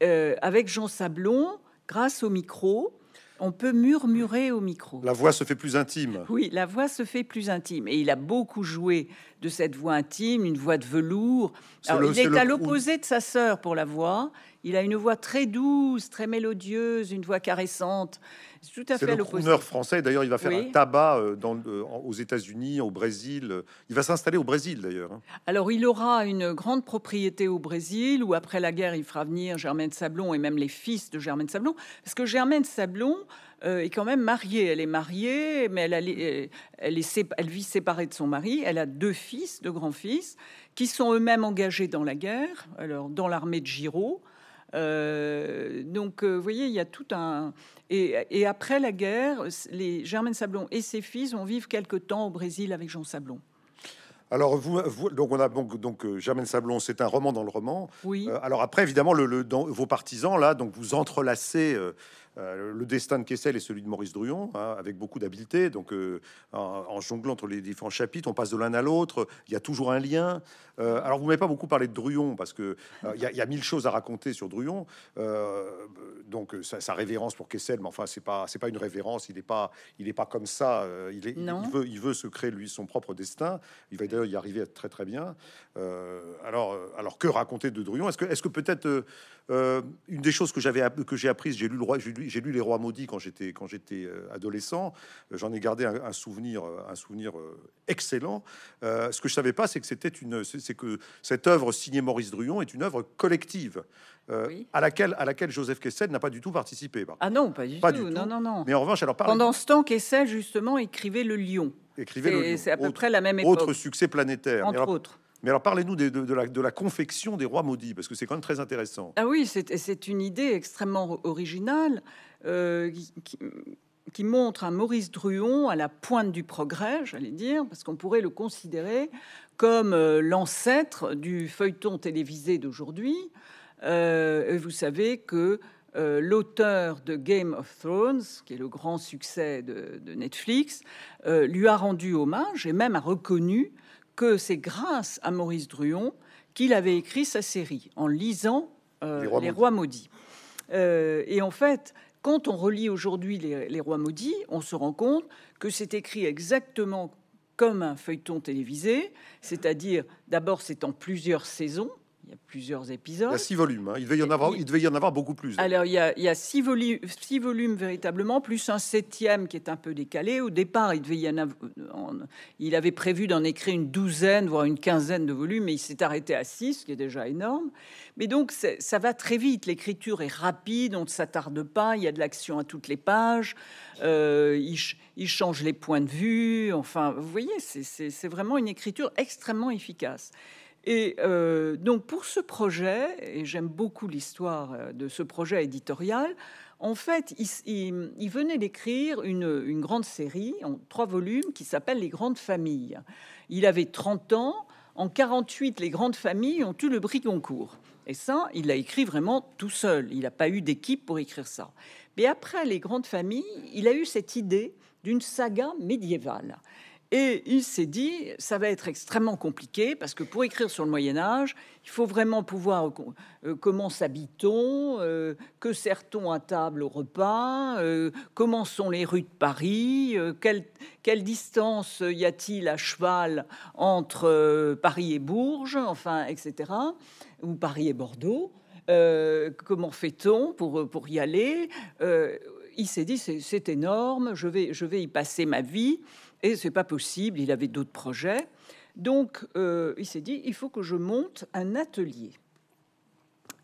Euh, avec Jean Sablon, grâce au micro, on peut murmurer au micro.
La voix se fait plus intime.
Oui, la voix se fait plus intime. Et il a beaucoup joué de cette voix intime, une voix de velours. il est, à l'opposé de sa sœur pour la voix. Il a une voix très douce, très mélodieuse, une voix caressante.
C'est tout à fait le crooner français. D'ailleurs, il va faire un tabac euh, dans, aux États-Unis, au Brésil. Il va s'installer au Brésil, d'ailleurs. Hein.
Alors, il aura une grande propriété au Brésil, où après la guerre, il fera venir Germaine Sablon et même les fils de Germaine Sablon, parce que Germaine Sablon euh, est quand même mariée. Elle est mariée, mais elle, elle, est, elle vit séparée de son mari. Elle a deux fils, deux grands-fils, qui sont eux-mêmes engagés dans la guerre, alors dans l'armée de Giraud. Euh, donc, vous voyez, il y a tout un. Et, après la guerre, les Germaine Sablon et ses fils vont vivre quelque temps au Brésil avec Jean Sablon.
Alors, vous, donc on a donc, donc euh, Germaine Sablon, c'est un roman dans le roman.
Oui.
Euh, alors après, évidemment, le, dans vos partisans là, donc vous entrelacez euh, le destin de Kessel est celui de Maurice Druon, hein, avec beaucoup d'habileté. Donc, euh, en, jonglant entre les différents chapitres, on passe de l'un à l'autre. Il y a toujours un lien. Euh, alors, vous m'avez pas beaucoup parlé de Druon parce que il y, a mille choses à raconter sur Druon. donc, sa, révérence pour Kessel, mais enfin, c'est pas c'est pas une révérence. Il n'est pas il est pas comme ça. il, est, il, veut il veut se créer lui son propre destin. Il va d'ailleurs y arriver très très bien. alors alors que raconter de Druon? Est-ce que est-ce que peut-être une des choses que j'avais que j'ai apprise, j'ai lu le roi, j'ai j'ai lu Les Rois maudits quand j'étais quand j'étais euh, adolescent. Euh, j'en ai gardé un, souvenir un souvenir euh, excellent. ce que je savais pas, c'est que c'était une c'est que cette œuvre signée Maurice Druon est une œuvre collective. à laquelle à laquelle Joseph Kessel n'a pas du tout participé.
Ah non, pas du, tout. Non, non, non.
Mais en revanche, alors
pendant ce temps, Kessel justement écrivait le Lion.
Écrivait
C'est à peu près la même époque.
Autre succès planétaire.
Entre autres.
Mais alors parlez-nous de, la, confection des rois maudits, parce que c'est quand même très intéressant.
Ah oui, c'est une idée extrêmement originale euh, qui, montre un Maurice Druon à la pointe du progrès, j'allais dire, parce qu'on pourrait le considérer comme euh, l'ancêtre du feuilleton télévisé d'aujourd'hui. Euh, vous savez que l'auteur de Game of Thrones, qui est le grand succès de Netflix, lui a rendu hommage et même a reconnu que c'est grâce à Maurice Druon qu'il avait écrit sa série en lisant euh, Les Rois, maudits. Euh, et en fait, quand on relit aujourd'hui les, les, Rois maudits, on se rend compte que c'est écrit exactement comme un feuilleton télévisé, c'est-à-dire d'abord c'est en plusieurs saisons, il y a plusieurs épisodes. Il y a
six volumes. Hein. Il, devait y en avoir, il, devait y en avoir beaucoup plus.
Alors, il y, a, il y a six, volumes, six volumes véritablement, plus un septième qui est un peu décalé. Au départ, il, devait y en avoir, il avait prévu d'en écrire une douzaine, voire une quinzaine de volumes, mais il s'est arrêté à six, ce qui est déjà énorme. Mais donc, ça va très vite. L'écriture est rapide, on ne s'attarde pas, il y a de l'action à toutes les pages. Euh, il, il, change les points de vue. Enfin, vous voyez, c'est vraiment une écriture extrêmement efficace. Et euh, donc pour ce projet, et j'aime beaucoup l'histoire euh, de ce projet éditorial, en fait, il, venait d'écrire une, une, grande série en trois volumes qui s'appelle Les Grandes Familles. Il avait 30 ans. En 48, les grandes familles ont eu le prix Goncourt. Et ça, il l'a écrit vraiment tout seul. Il n'a pas eu d'équipe pour écrire ça. Mais après les grandes familles, il a eu cette idée d'une saga médiévale. Et il s'est dit, ça va être extrêmement compliqué parce que pour écrire sur le Moyen Âge, il faut vraiment pouvoir euh, comment s'habitons, euh, que sert-on à table au repas, euh, comment sont les rues de Paris, quelle, quelle, distance y a-t-il à cheval entre Paris et Bourges, enfin, etc., ou Paris et Bordeaux. comment fait-on pour, pour y aller Il s'est dit, c'est énorme, je vais, je vais y passer ma vie. Et c'est pas possible, il avait d'autres projets. Donc, euh, il s'est dit, il faut que je monte un atelier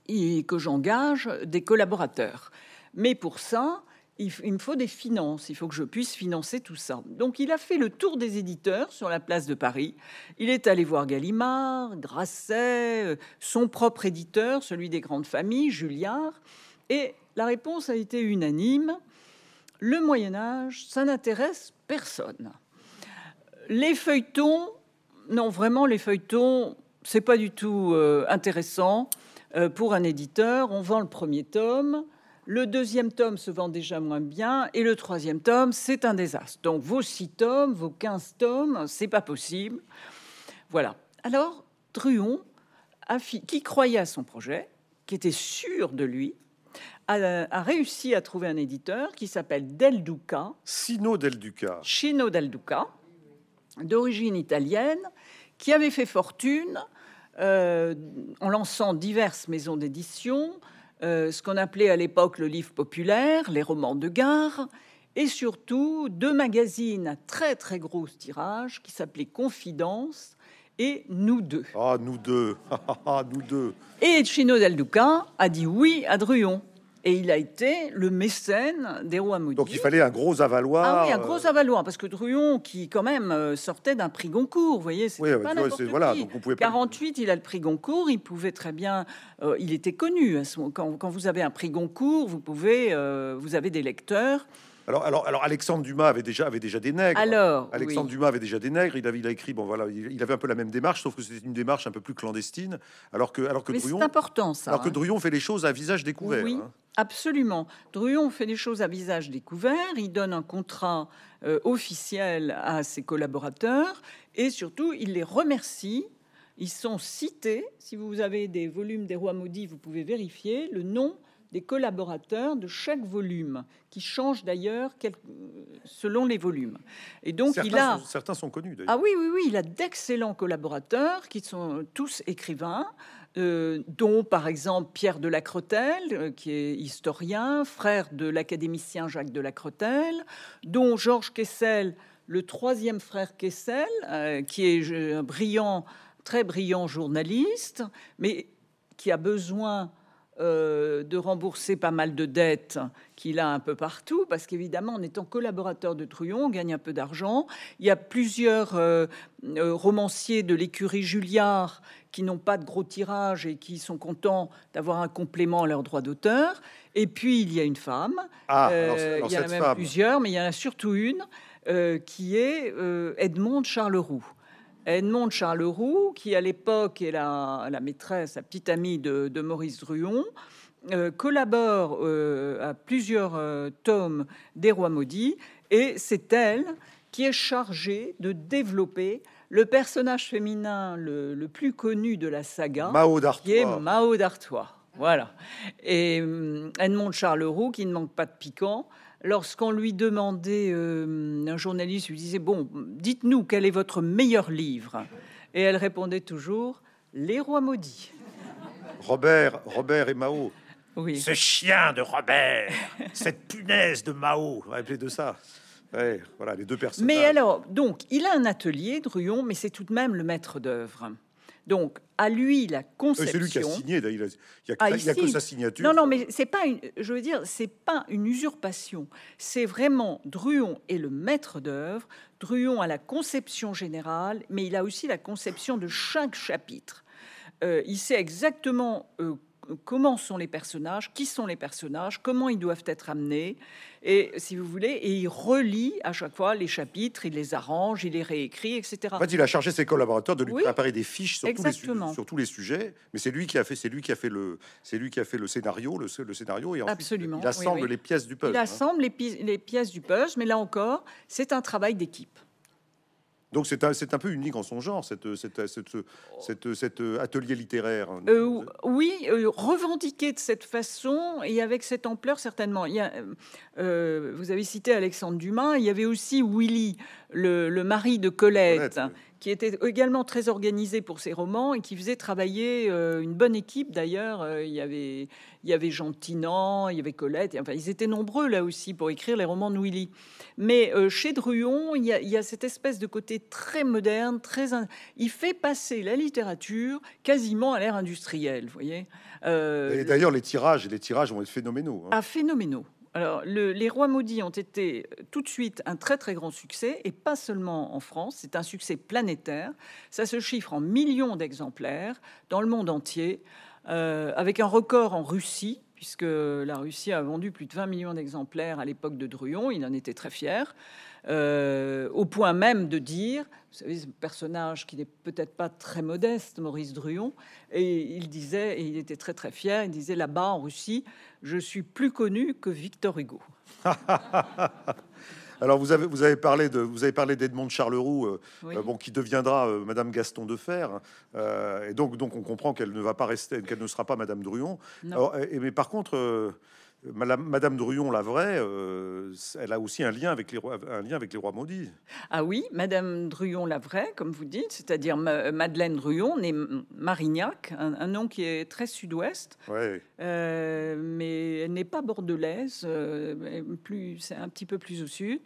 et que j'engage des collaborateurs. Mais pour ça, il, me faut des finances, il faut que je puisse financer tout ça. Donc il a fait le tour des éditeurs sur la place de Paris. Il est allé voir Gallimard, Grasset, euh, son propre éditeur, celui des grandes familles, Julliard, et la réponse a été unanime. Le Moyen Âge, ça n'intéresse personne. Les feuilletons, non vraiment les feuilletons, c'est pas du tout euh, intéressant euh, pour un éditeur. On vend le premier tome le deuxième tome se vend déjà moins bien et le troisième tome, c'est un désastre. Donc vos six tomes, vos 15 tomes, c'est pas possible. Voilà. Alors, Druon, qui croyait à son projet, qui était sûr de lui, a, réussi à trouver un éditeur qui s'appelle Del Duca.
Sino Del Duca.
Chino Del Duca, d'origine italienne, qui avait fait fortune euh, en lançant diverses maisons d'édition, euh, ce qu'on appelait à l'époque le livre populaire, les romans de gare, et surtout deux magazines à très très gros tirage qui s'appelaient Confidence et Nous deux.
Ah, nous deux, [laughs] ah, nous deux.
Et Chino Del Duca a dit oui à Druon. Et il a été le mécène des rois maudits.
Donc il fallait un gros avaloir.
Ah oui, un gros euh, avaloir, parce que Druon, qui quand même euh, sortait d'un prix Goncourt, vous voyez, c'est pas n'importe voilà, donc on pouvait 48, il a le prix Goncourt, il pouvait très bien, euh, il était connu. Quand, quand, vous avez un prix Goncourt, vous pouvez, vous avez des lecteurs.
Alors, alors, alors, Alexandre Dumas avait déjà, avait déjà des nègres.
Alors,
Alexandre Dumas avait déjà des nègres. Il avait, il a écrit, bon voilà, il, avait un peu la même démarche, sauf que c'était une démarche un peu plus clandestine. Alors que, alors que
c'est important ça.
Alors que hein. Druon fait les choses à visage découvert.
Oui,
hein.
absolument. Druon fait les choses à visage découvert. Il donne un contrat euh, officiel à ses collaborateurs et surtout, il les remercie. Ils sont cités. Si vous avez des volumes des rois maudits, vous pouvez vérifier le nom des collaborateurs de chaque volume, qui changent d'ailleurs selon les volumes.
Et donc certains il a sont, certains sont connus.
Ah oui, oui, oui, il a d'excellents collaborateurs qui sont tous écrivains. Euh, dont par exemple Pierre de la euh, qui est historien, frère de l'académicien Jacques de la dont Georges Kessel, le troisième frère Kessel, euh, qui est un brillant, très brillant journaliste, mais qui a besoin euh, de rembourser pas mal de dettes qu'il a un peu partout, parce qu'évidemment, en étant collaborateur de Trouillon, on gagne un peu d'argent. Il y a plusieurs euh, euh, romanciers de l'écurie Julliard qui n'ont pas de gros tirage et qui sont contents d'avoir un complément à leur droit d'auteur. Et puis, il y a une femme.
Ah,
il y en a même plusieurs, mais il y en a surtout une qui est Edmond Charleroux. Edmond Charleroux, qui à l'époque est la, maîtresse, la petite amie de, Maurice Druon, euh, collabore euh, à plusieurs euh, tomes des Rois maudits, et c'est elle qui est chargée de développer le personnage féminin le, plus connu de la saga,
Mao
qui est Mao d'Artois. Voilà. Et Edmond Charleroux, qui ne manque pas de piquant, lorsqu'on lui demandait, euh, un journaliste lui disait, bon, dites-nous quel est votre meilleur livre Et elle répondait toujours, Les Rois maudits.
Robert, Robert et Mao.
Oui.
Ce chien de Robert, cette punaise de Mao, on va appeler de ça. voilà les deux personnages.
Mais alors, donc, il a un atelier, Druon, mais c'est tout de même le maître d'œuvre. Donc, à lui la conception.
C'est lui qui a signé. Il n'y a, a, que sa signature.
Non, non, mais c'est pas une. Je veux dire, c'est pas une usurpation. C'est vraiment Druon est le maître d'œuvre. Druon a la conception générale, mais il a aussi la conception de chaque chapitre. Euh, il sait exactement euh, comment sont les personnages, qui sont les personnages, comment ils doivent être amenés, et si vous voulez, et il relit à chaque fois les chapitres, il les arrange, il les réécrit, etc.
En fait, il a chargé ses collaborateurs de lui préparer des fiches sur tous, les, sur tous, les, sujets, mais c'est lui qui a fait, c'est lui qui a fait le, c'est lui qui a fait le scénario, le, le scénario, et ensuite
Absolument.
il assemble les pièces du puzzle.
Il assemble les, les pièces du puzzle, mais là encore, c'est un travail d'équipe.
Donc c'est un, un, peu unique en son genre, cette, cette, cette, cet atelier littéraire.
Euh, oui, euh, revendiqué de cette façon et avec cette ampleur certainement. Il y a, euh, vous avez cité Alexandre Dumas, il y avait aussi Willy, le, le mari de Colette, qui était également très organisé pour ses romans et qui faisait travailler une bonne équipe d'ailleurs. il y avait il y avait Jean Tinan, il y avait Colette, enfin ils étaient nombreux là aussi pour écrire les romans de Willy. Mais euh, chez Druon, il y, a, cette espèce de côté très moderne, très il fait passer la littérature quasiment à l'ère industrielle, vous voyez.
Euh, et d'ailleurs les tirages, les tirages vont être phénoménaux.
Hein. Ah, phénoménaux. Alors, les Rois maudits ont été tout de suite un très très grand succès, et pas seulement en France, c'est un succès planétaire. Ça se chiffre en millions d'exemplaires dans le monde entier, euh, avec un record en Russie, puisque la Russie a vendu plus de 20 millions d'exemplaires à l'époque de Druon, il en était très fier. Euh, au point même de dire, vous savez, ce personnage qui n'est peut-être pas très modeste, Maurice Druon, et il disait, et il était très très fier, il disait là-bas en Russie, je suis plus connu que Victor Hugo. [laughs]
Alors vous avez, vous avez parlé de vous avez parlé d'Edmond Charleroux, euh, euh, bon qui deviendra Madame Gaston de Fer, et donc donc on comprend qu'elle ne va pas rester, qu'elle ne sera pas Madame Druon. et, mais par contre Madame, Druon, la vraie, euh, elle a aussi un lien, avec les rois, un lien avec les rois maudits.
Ah oui, Madame Druon, la vraie, comme vous dites, c'est-à-dire Madeleine Druon, née Marignac, un, nom qui est très sud-ouest, euh, mais elle n'est pas bordelaise, euh, plus, c'est un petit peu plus au sud.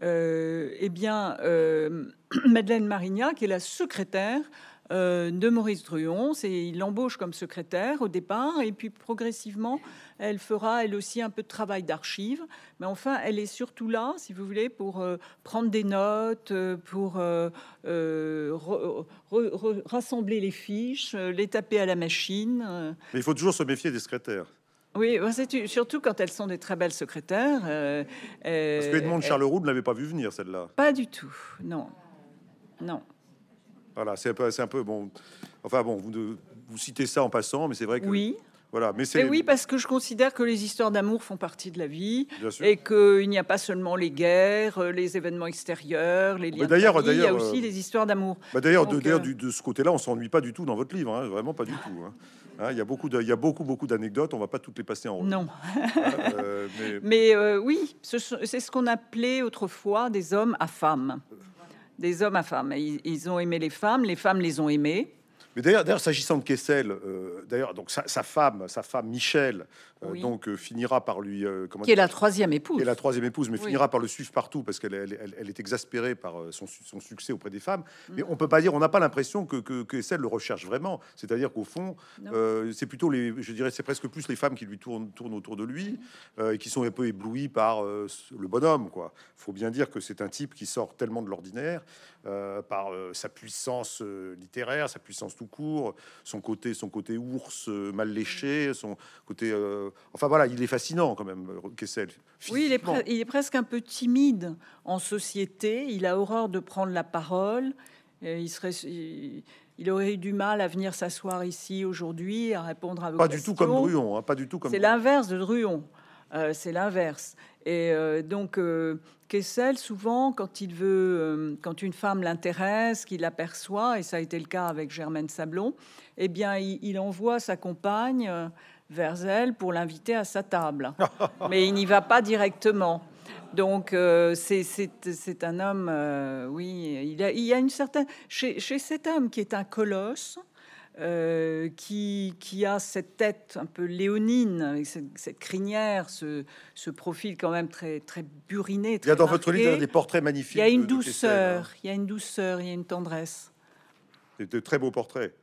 eh bien, [clears throat] Madeleine Marignac est la secrétaire de Maurice Druon. Il l'embauche comme secrétaire au départ, et puis progressivement, elle fera elle aussi un peu de travail d'archive. Mais enfin, elle est surtout là, si vous voulez, pour euh, prendre des notes, euh, pour rassembler les fiches, les taper à la machine.
Mais il faut toujours se méfier des secrétaires.
Oui, c'est surtout quand elles sont des très belles secrétaires. Parce
que Edmond Charleroux ne l'avait pas vu venir, celle-là.
Pas du tout, non. Non.
Voilà, c'est un un peu bon. Enfin bon, vous, vous citez ça en passant, mais c'est vrai que.
Oui.
Voilà,
mais c'est oui parce que je considère que les histoires d'amour font partie de la vie et qu'il n'y a pas seulement les guerres, les événements extérieurs, les liens. D'ailleurs, il y a aussi euh, les histoires d'amour.
Bah d'ailleurs, de, euh, de, ce côté-là, on s'ennuie pas du tout dans votre livre, hein, vraiment pas du tout. Hein. Hein, il y a beaucoup, de, il y a beaucoup, beaucoup d'anecdotes. On va pas toutes les passer en revue.
Non. Euh, mais, [laughs] mais oui, c'est ce qu'on appelait autrefois des hommes à femmes des hommes à femmes. Ils, ont aimé les femmes, les femmes les ont aimés.
Mais d'ailleurs, s'agissant de Kessel, euh, d'ailleurs, donc sa, femme, sa femme Michel, euh, donc euh, finira par lui.
comment qui est la troisième épouse.
Qui est la troisième épouse, mais finira par le suivre partout parce qu'elle elle, est exaspérée par son, succès auprès des femmes. Mm. Mais on peut pas dire, on n'a pas l'impression que, que, Kessel le recherche vraiment. C'est-à-dire qu'au fond, c'est plutôt les, je dirais, c'est presque plus les femmes qui lui tournent, tournent autour de lui et qui sont un peu éblouies par le bonhomme. Quoi. Faut bien dire que c'est un type qui sort tellement de l'ordinaire par sa puissance littéraire, sa puissance tout court, son côté, son côté ours euh, mal léché, son côté. Euh, enfin voilà, il est fascinant quand même, Kessel.
Oui, il est, il est, presque un peu timide en société. Il a horreur de prendre la parole. Et il serait. Il, aurait eu du mal à venir s'asseoir ici aujourd'hui, à répondre à vos
pas
questions.
Du tout comme Druon, hein, pas du tout comme.
C'est l'inverse de Druon. C'est l'inverse. Et donc, Kessel, souvent, quand il veut, euh, quand une femme l'intéresse, qu'il l'aperçoit, et ça a été le cas avec Germaine Sablon, eh bien, il, envoie sa compagne euh, vers elle pour l'inviter à sa table. [laughs] Mais il n'y va pas directement. Donc, euh, c'est un homme, oui, il, a, il y a une certaine. Chez, chez cet homme qui est un colosse, euh, qui, qui, a cette tête un peu léonine, avec cette, crinière, ce, ce, profil quand même très, très buriné.
il y a dans votre livre des portraits magnifiques.
Il y a une douceur, il y a une douceur, il y a une tendresse.
C'est de très beaux portraits.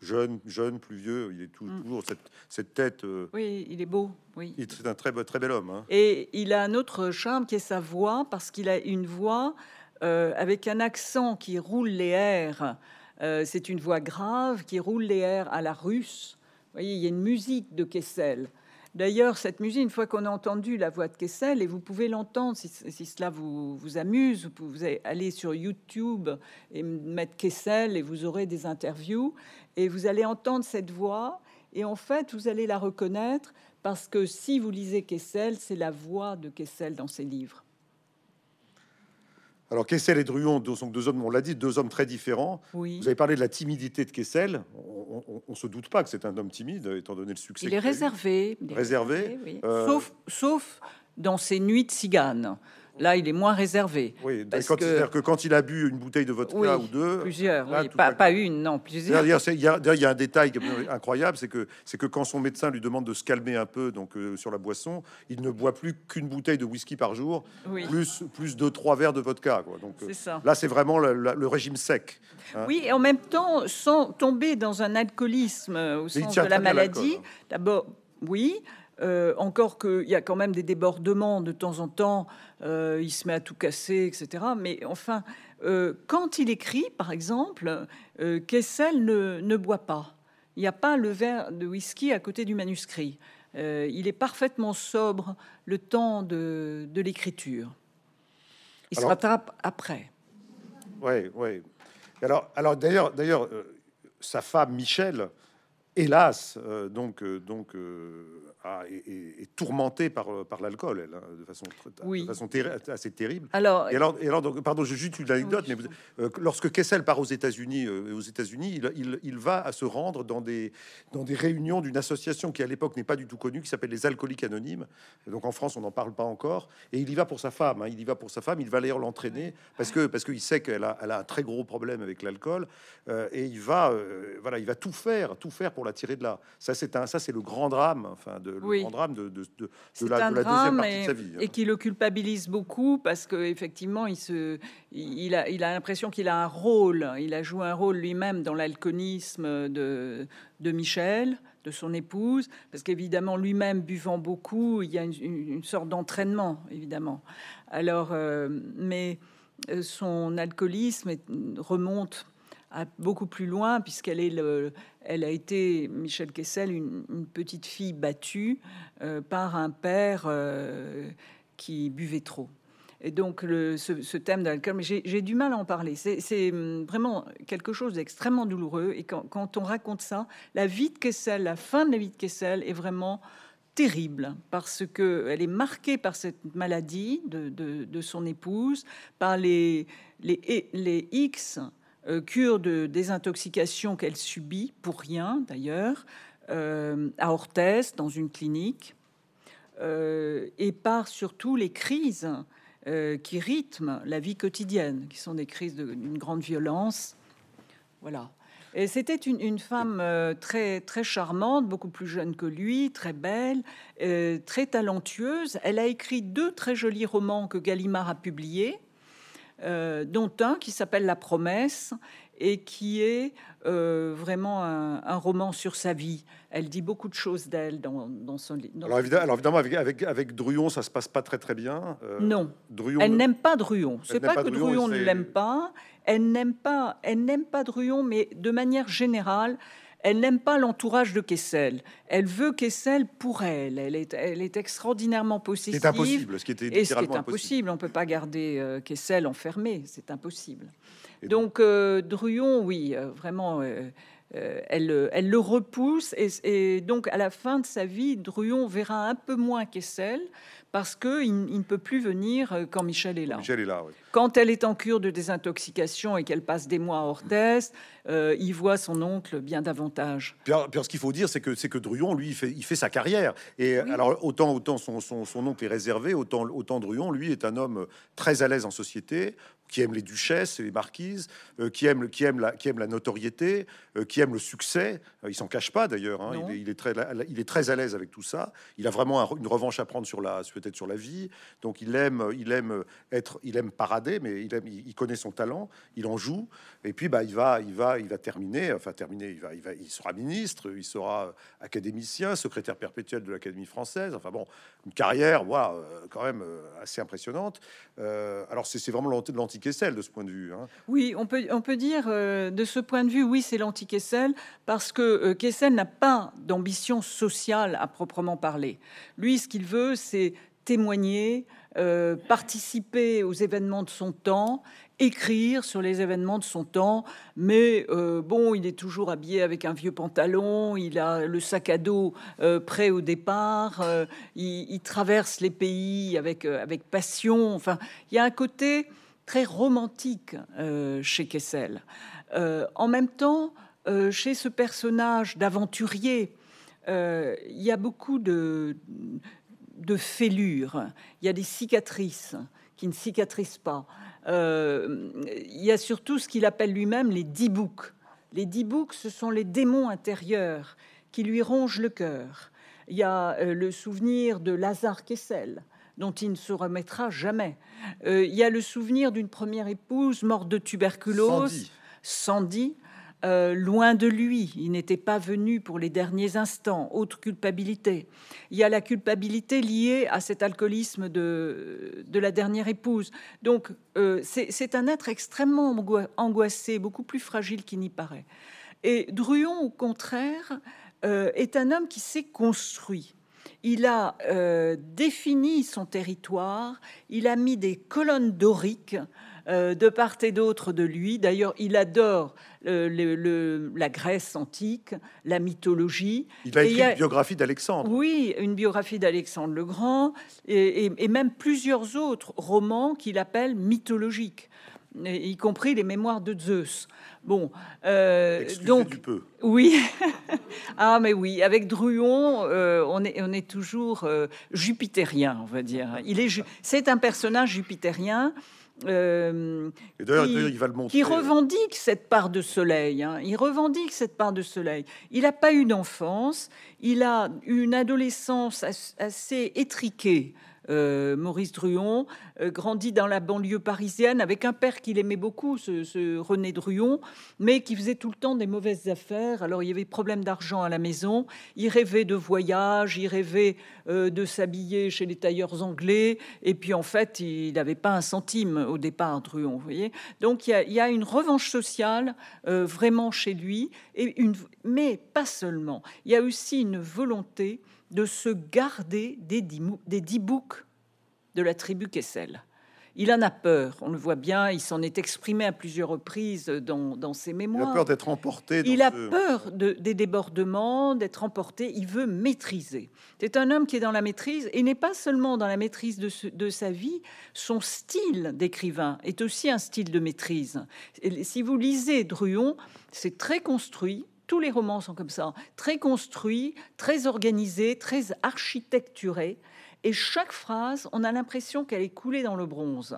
Jeune, jeune, plus vieux, il est mm. toujours cette, cette tête. Euh,
oui, il est beau. Oui.
C'est un très, très bel homme. Hein.
Et il a un autre charme qui est sa voix, parce qu'il a une voix euh, avec un accent qui roule les R. Euh, c'est une voix grave qui roule les airs à la russe. Vous voyez, il y a une musique de Kessel. D'ailleurs, cette musique, une fois qu'on a entendu la voix de Kessel, et vous pouvez l'entendre si, cela vous, vous, amuse, vous pouvez aller sur YouTube et mettre Kessel et vous aurez des interviews et vous allez entendre cette voix et en fait, vous allez la reconnaître parce que si vous lisez Kessel, c'est la voix de Kessel dans ses livres.
Alors Kessel et Druon sont deux hommes, on l'a dit, deux hommes très différents. Vous avez parlé de la timidité de Kessel. On, ne se doute pas que c'est un homme timide, étant donné le succès.
Il est réservé.
réservé.
Euh, sauf, sauf dans ses nuits de cigane. Là, il est moins réservé.
Oui, quand, que... que quand il a bu une bouteille de vodka ou deux,
plusieurs, pas, une, non, plusieurs.
Il y, a un détail incroyable, c'est que c'est que quand son médecin lui demande de se calmer un peu, donc euh, sur la boisson, il ne boit plus qu'une bouteille de whisky par jour, plus plus de trois verres de vodka. Quoi. Donc euh, là, c'est vraiment le, régime sec.
Hein. Oui, et en même temps, sans tomber dans un alcoolisme au sens de la maladie. Hein. D'abord, oui. Encore qu'il y a quand même des débordements de temps en temps, il se met à tout casser, etc. Mais enfin, quand il écrit, par exemple, Kessel ne, ne boit pas. Il n'y a pas le verre de whisky à côté du manuscrit. il est parfaitement sobre le temps de, de l'écriture. Il se rattrape après.
Oui, oui. Alors, alors d'ailleurs, d'ailleurs, sa femme Michel, hélas, euh, donc, euh, donc euh, est, tourmentée par, par l'alcool, elle, hein, de façon, de façon assez terrible. Alors, et alors, et alors donc, pardon, j'ai juste une anecdote, mais lorsque Kessel part aux États-Unis, aux États-Unis, il, il, il, va à se rendre dans des, dans des réunions d'une association qui à l'époque n'est pas du tout connue, qui s'appelle les Alcooliques Anonymes. donc en France, on n'en parle pas encore. Et il y va pour sa femme. Hein, il y va pour sa femme. Il va d'ailleurs l'entraîner parce que parce qu'il sait qu'elle a, elle a un très gros problème avec l'alcool et il va, voilà, il va tout faire, tout faire pour la tirer de là. Ça, c'est un, ça, c'est le grand drame, enfin, de, le grand drame de, de, de, la, deuxième partie et, de sa vie.
Hein. Et qui le culpabilise beaucoup parce que effectivement, il se, il a, il a l'impression qu'il a un rôle. Il a joué un rôle lui-même dans l'alcoolisme de, de Michel de son épouse, parce qu'évidemment, lui-même buvant beaucoup, il y a une, sorte d'entraînement, évidemment. Alors, euh, mais euh, son alcoolisme remonte beaucoup plus loin, puisqu'elle est le, elle a été, Michel Kessel, une, petite fille battue euh, par un père euh, qui buvait trop. Et donc, le, ce, thème de l'alcool, j'ai du mal à en parler. C'est hum, vraiment quelque chose d'extrêmement douloureux. Et quand, on raconte ça, la vie de Kessel, la fin de la vie de Kessel est vraiment terrible parce que elle est marquée par cette maladie de, son épouse, par les, les, les X cure de désintoxication qu'elle subit, pour rien d'ailleurs, euh, à Orthez, dans une clinique, euh, et par surtout les crises qui rythment la vie quotidienne, qui sont des crises d'une grande violence. Voilà. Et c'était une, femme très, très charmante, beaucoup plus jeune que lui, très belle, très talentueuse. Elle a écrit deux très jolis romans que Gallimard a publiés. Euh, dont un qui s'appelle La promesse et qui est euh, vraiment un, roman sur sa vie. Elle dit beaucoup de choses d'elle dans, son livre.
Alors, évidemment, avec, avec, avec, Druon, ça se passe pas très très bien.
Euh, non, Druon elle n'aime pas Druon. C'est pas, que Druon, ne l'aime pas. Elle n'aime pas, elle n'aime pas Druon, mais de manière générale, elle n'aime pas l'entourage de Kessel. Elle veut Kessel pour elle. Elle est, elle est extraordinairement possessive.
C'est impossible, ce qui était
et ce qui est impossible. On peut pas garder euh, Kessel enfermé. C'est impossible. donc, euh, Druon, oui, euh, vraiment, elle, elle le repousse. Et, et, donc, à la fin de sa vie, Druon verra un peu moins Kessel parce qu'il il ne peut plus venir quand Michel est là.
Michel est là, oui.
Quand elle est en cure de désintoxication et qu'elle passe des mois à Orthez, euh, il voit son oncle bien davantage.
Puis, ce qu'il faut dire, c'est que c'est que Druon, lui, il fait, il fait sa carrière. Et alors autant autant son, son, son, oncle est réservé, autant autant Druon, lui, est un homme très à l'aise en société, qui aime les duchesses et les marquises, euh, qui aime qui aime la qui aime la notoriété, euh, qui aime le succès. il s'en cache pas d'ailleurs. Hein. il, est très il est très à l'aise avec tout ça. Il a vraiment une revanche à prendre sur la sur la vie. Donc il aime il aime être il aime parader mais il, il, connaît son talent, il en joue, et puis bah, il, va, il, va, il va terminer, enfin terminer, il, va, il, va, il sera ministre, il sera académicien, secrétaire perpétuel de l'Académie française, enfin bon, une carrière, voilà, euh, quand même euh, assez impressionnante. Euh, alors c'est vraiment l'anti-Kessel de ce point de vue. Hein.
Oui, on peut, on peut dire de ce point de vue, oui, c'est l'anti-Kessel, parce que Kessel n'a pas d'ambition sociale à proprement parler. Lui, ce qu'il veut, c'est témoigner, euh, participer aux événements de son temps, écrire sur les événements de son temps, mais euh, bon, il est toujours habillé avec un vieux pantalon, il a le sac à dos euh, prêt au départ, il, traverse les pays avec, avec passion, enfin, il y a un côté très romantique chez Kessel. en même temps, chez ce personnage d'aventurier, il y a beaucoup de, de fêlures, il y a des cicatrices qui ne cicatrisent pas. Euh, il y a surtout ce qu'il appelle lui-même les dix boucs. Les dix boucs, ce sont les démons intérieurs qui lui rongent le cœur. Il y a euh, le souvenir de Lazare Kessel, dont il ne se remettra jamais. Euh, il y a le souvenir d'une première épouse morte de tuberculose, Sandy, euh, loin de lui, il n'était pas venu pour les derniers instants, autre culpabilité. Il y a la culpabilité liée à cet alcoolisme de, de la dernière épouse. Donc euh, c'est un être extrêmement angoissé, beaucoup plus fragile qu'il n'y paraît. Et Druon, au contraire, euh, est un homme qui s'est construit. Il a défini son territoire, il a mis des colonnes doriques de part et d'autre de lui. D'ailleurs, il adore euh, la Grèce antique, la mythologie.
Il a écrit une biographie d'Alexandre.
Oui, une biographie d'Alexandre le Grand, et, même plusieurs autres romans qu'il appelle mythologiques, y compris les mémoires de Zeus.
Bon, euh, donc du peu.
oui, [laughs] ah mais oui, avec Druon, on est on est toujours jupitérien, on va dire. Il est c'est un personnage jupitérien
euh, qui,
euh. revendique cette part de soleil. Hein. Il revendique cette part de soleil. Il n'a pas eu d'enfance. Il a une adolescence assez étriquée. Euh, Maurice Druon, euh, grandit dans la banlieue parisienne avec un père qu'il aimait beaucoup, ce, René Druon, mais qui faisait tout le temps des mauvaises affaires. Alors il y avait problème d'argent à la maison, il rêvait de voyage, il rêvait euh, de s'habiller chez les tailleurs anglais, et puis en fait il n'avait pas un centime au départ, Druon. Vous voyez Donc il y, a, une revanche sociale vraiment chez lui, et une, mais pas seulement. Il y a aussi une volonté de se garder des dix, boucs de la tribu Kessel. Il en a peur, on le voit bien, il s'en est exprimé à plusieurs reprises dans, ses mémoires.
Il a peur d'être emporté.
il a peur des débordements, d'être emporté, il veut maîtriser. C'est un homme qui est dans la maîtrise, et n'est pas seulement dans la maîtrise de, de sa vie, son style d'écrivain est aussi un style de maîtrise. Et si vous lisez Druon, c'est très construit, tous les romans sont comme ça, très construits, très organisés, très architecturés. Et chaque phrase, on a l'impression qu'elle est coulée dans le bronze.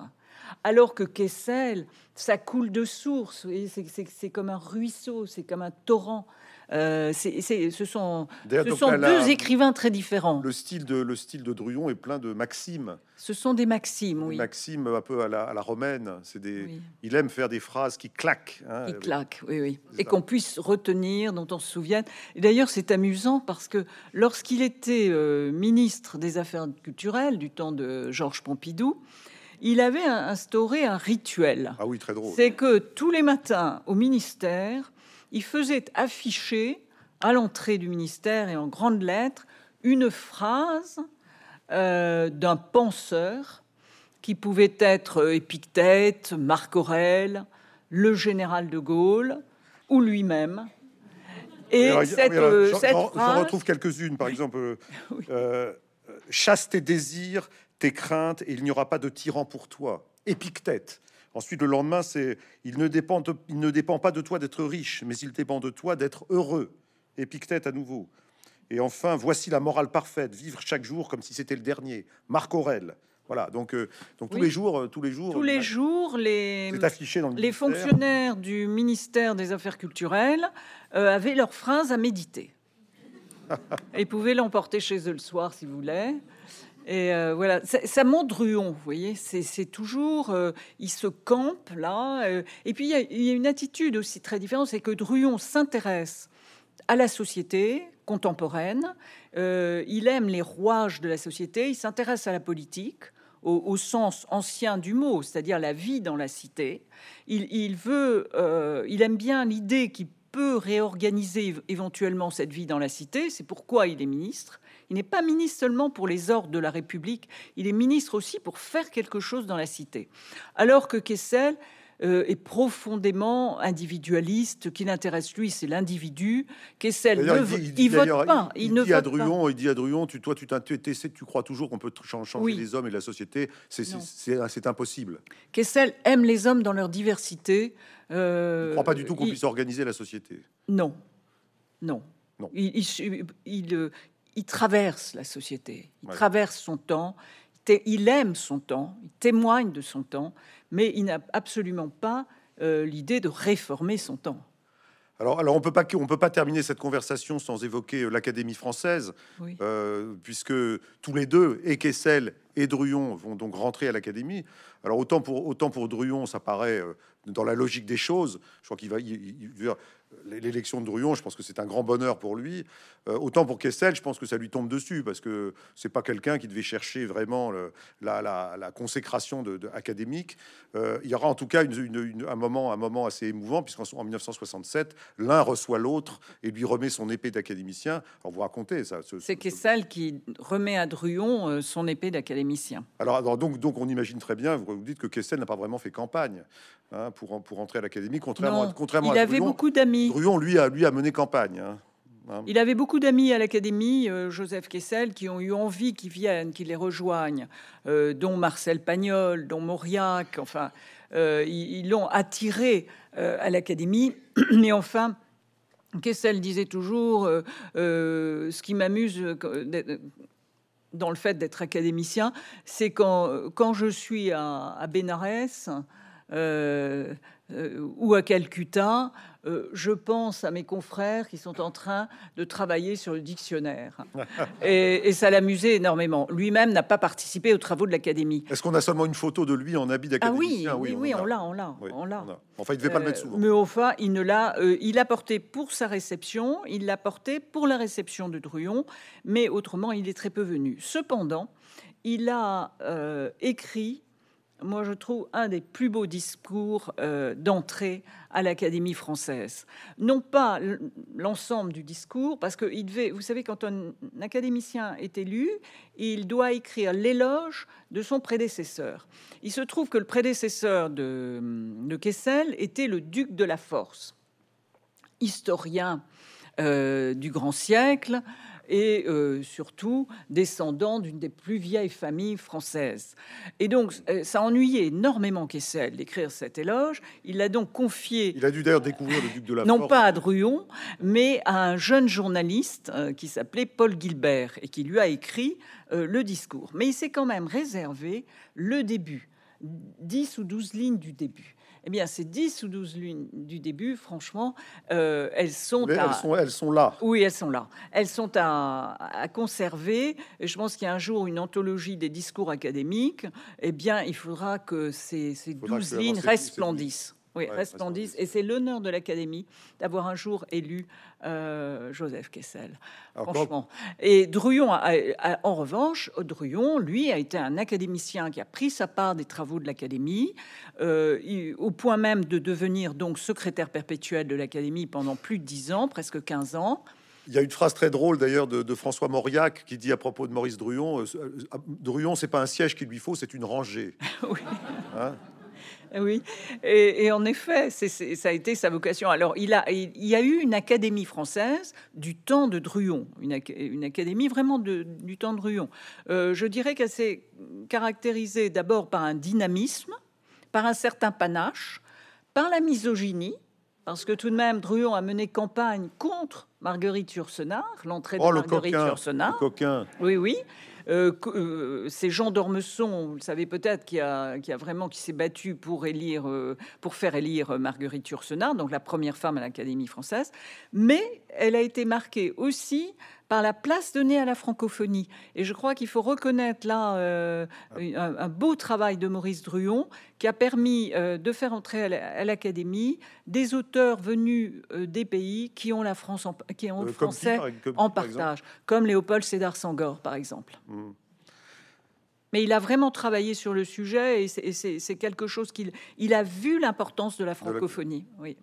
Alors que Kessel, ça coule de source. C'est comme un ruisseau, c'est comme un torrent. Euh, ce sont, deux écrivains très différents.
Le style, de, le style de Druon est plein de maximes.
Ce sont des maximes, oui.
maximes un peu à la, romaine. C'est des, Il aime faire des phrases qui claquent.
Hein. Qui claquent, oui, oui. Et qu'on puisse retenir, dont on se souvienne. Et d'ailleurs, c'est amusant parce que lorsqu'il était euh, ministre des Affaires culturelles du temps de Georges Pompidou, il avait instauré un rituel.
Ah oui, très drôle.
C'est que tous les matins au ministère, il faisait afficher à l'entrée du ministère et en grandes lettres une phrase euh, d'un penseur qui pouvait être Épictète, Marc Aurèle, le général de Gaulle ou lui-même.
Et cette, j'en, retrouve quelques-unes, par exemple, euh, [laughs] chasse tes désirs, tes craintes, et il n'y aura pas de tyran pour toi. Épictète. Ensuite, le lendemain, c'est il ne dépend, il ne dépend pas de toi d'être riche, mais il dépend de toi d'être heureux. Épictète à nouveau. Et enfin, voici la morale parfaite vivre chaque jour comme si c'était le dernier. Marc Aurèle. Voilà, donc, euh, donc tous les jours, euh, tous les jours,
tous les jours, les, affiché dans les fonctionnaires du ministère des Affaires culturelles euh, avaient leurs phrases à méditer. [laughs] Ils pouvaient l'emporter chez eux le soir, si vous voulez. Et euh, voilà, ça, montre Druon, vous voyez, c'est toujours, euh, il se campe là. Euh, et puis il y, a une attitude aussi très différente, c'est que Druon s'intéresse à la société contemporaine, il aime les rouages de la société, il s'intéresse à la politique. Au, sens ancien du mot, c'est-à-dire la vie dans la cité. Il, il veut, il aime bien l'idée qu'il peut réorganiser éventuellement cette vie dans la cité. C'est pourquoi il est ministre. Il n'est pas ministre seulement pour les ordres de la République, il est ministre aussi pour faire quelque chose dans la cité. Alors que Kessel euh, est profondément individualiste. qui l'intéresse lui, c'est l'individu. Kessel, il, il, vote pas.
Il, ne dit à Druon, il dit à Druon, tu, toi, tu, tu crois toujours qu'on peut changer les hommes et la société. C'est impossible.
Kessel aime les hommes dans leur diversité.
Euh, il ne croit pas du tout qu'on puisse organiser la société.
Non, non. Non. Il, il, il traverse la société, il traverse son temps, il aime son temps, il témoigne de son temps, mais il n'a absolument pas euh, l'idée de réformer son temps.
Alors, alors on peut pas on peut pas terminer cette conversation sans évoquer euh, l'Académie française, euh, puisque tous les deux, et Kessel et Druon vont donc rentrer à l'académie. Alors autant pour autant pour Druon, ça paraît euh, dans la logique des choses. Je crois qu'il va, l'élection de Druon, je pense que c'est un grand bonheur pour lui. Euh, autant pour Kessel, je pense que ça lui tombe dessus parce que c'est pas quelqu'un qui devait chercher vraiment la, consécration de, académique. Euh, il y aura en tout cas un moment, un moment assez émouvant puisqu'en 1967, l'un reçoit l'autre et lui remet son épée d'académicien. Alors vous racontez ça.
c'est Kessel qui remet à Druon son épée d'académicien.
Alors, donc, donc on imagine très bien. Vous, dites que Kessel n'a pas vraiment fait campagne hein, pour pour entrer à l'académie, contrairement, contrairement
il avait beaucoup d'amis.
Druon lui a lui a mené campagne. Hein.
Hein. Il avait beaucoup d'amis à l'Académie, euh, Joseph Kessel, qui ont eu envie qu'ils viennent, qu'ils les rejoignent, euh, dont Marcel Pagnol, dont Mauriac, enfin, euh, ils l'ont attiré à l'Académie. [clears throat] Mais enfin, Kessel disait toujours, ce qui m'amuse dans le fait d'être académicien, c'est quand, je suis à, à Bénarès, euh, ou à Calcutta, euh, je pense à mes confrères qui sont en train de travailler sur le dictionnaire. [laughs] et, ça l'amusait énormément. Lui-même n'a pas participé aux travaux de l'Académie.
Est-ce qu'on a seulement une photo de lui en habit d'académicien?
Ah oui, oui, on l'a, on l'a, on l'a.
Enfin, il devait pas le mettre souvent.
Mais enfin, il ne l'a, euh, il l'a porté pour sa réception, il l'a porté pour la réception de Druon, mais autrement, il est très peu venu. Cependant, il a écrit moi je trouve un des plus beaux discours euh, d'entrée à l'Académie française. Non pas l'ensemble du discours, parce que il vous savez, quand un, académicien est élu, il doit écrire l'éloge de son prédécesseur. Il se trouve que le prédécesseur de, de Kessel était le duc de la Force, historien euh, du grand siècle, et euh, surtout descendant d'une des plus vieilles familles françaises. Et donc, euh, ça ennuyait énormément Kessel d'écrire cet éloge. Il l'a donc confié.
Il a dû d'ailleurs découvrir le duc de la
Non pas à Druon, mais à un jeune journaliste euh, qui s'appelait Paul Gilbert et qui lui a écrit le discours. Mais il s'est quand même réservé le début, 10 ou 12 lignes du début eh bien, ces 10 ou 12 lunes du début, franchement, euh, elles, sont
elles, sont, elles sont là.
Oui, elles sont là. Elles sont à, conserver. Et je pense qu'il y a un jour une anthologie des discours académiques. Eh bien, il faudra que ces, ces 12 lignes resplendissent. Oui, resplendissent. Et c'est l'honneur de l'Académie d'avoir un jour élu euh, Joseph Kessel. franchement. Et Druon, en revanche, Druon, lui, a été un académicien qui a pris sa part des travaux de l'Académie, euh, au point même de devenir donc secrétaire perpétuel de l'Académie pendant plus de 10 ans, presque 15 ans.
Il y a une phrase très drôle d'ailleurs de, François Mauriac qui dit à propos de Maurice Druon euh, Druon, c'est pas un siège qu'il lui faut, c'est une rangée. [laughs]
oui. Hein? [laughs] oui, et, en effet, ça a été sa vocation. Alors, il, a, il, y a eu une académie française du temps de Druon, une, académie vraiment du temps de Druon. Euh, je dirais qu'elle s'est caractérisée d'abord par un dynamisme, par un certain panache, par la misogynie, parce que tout de même, Druon a mené campagne contre Marguerite Yourcenar, l'entrée de oh, Marguerite Yourcenar.
coquin.
Oui, oui. Euh, euh, c'est Jean d'Ormesson, vous le savez peut-être, qui a, vraiment qui s'est battu pour euh, pour faire élire Marguerite Yourcenar, donc la première femme à l'Académie française. Mais elle a été marquée aussi par la place donnée à la francophonie. Et je crois qu'il faut reconnaître là euh, un, beau travail de Maurice Druon qui a permis euh, de faire entrer à l'Académie des auteurs venus euh, des pays qui ont la France en, qui ont le français en partage, comme Léopold Sédar Sangor par exemple. Hmm. Mais il a vraiment travaillé sur le sujet et c'est quelque chose qu'il il a vu l'importance de la francophonie. Oui.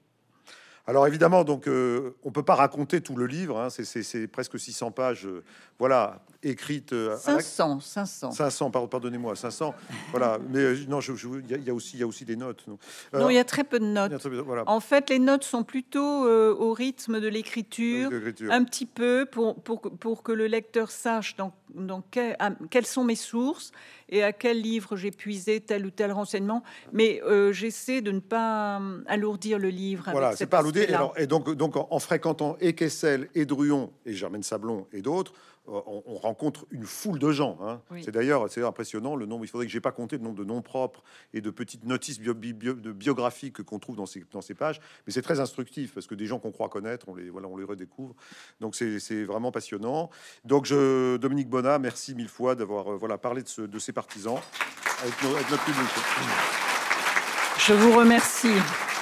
Alors évidemment, donc euh, on peut pas raconter tout le livre. Hein, c'est presque 600 pages. Euh, voilà, écrites.
500, 500.
500, pardonnez-moi, 500. voilà, mais euh, non, il y, a aussi, il y a aussi des notes.
Non, il y a très peu de notes. En fait, les notes sont plutôt au rythme de l'écriture, un petit peu pour, pour, pour que le lecteur sache dans, dans quelles sont mes sources et à quel livre j'ai puisé tel ou tel renseignement. Mais euh, j'essaie de ne pas euh, alourdir le livre.
Voilà, c'est pas Et, donc, donc, en fréquentant et Kessel, et Druon, et Germaine Sablon, et d'autres, on, rencontre une foule de gens. Hein. C'est d'ailleurs c'est impressionnant le nombre. Il faudrait que j'ai pas compté le nombre de noms propres et de petites notices bio, de biographiques qu'on trouve dans ces, dans ces pages. Mais c'est très instructif parce que des gens qu'on croit connaître, on les voilà, on les redécouvre. Donc c'est vraiment passionnant. Donc je, Dominique Bonnat, merci mille fois d'avoir euh, voilà parlé de, ce, de ces partisans avec, avec notre public.
Je vous remercie.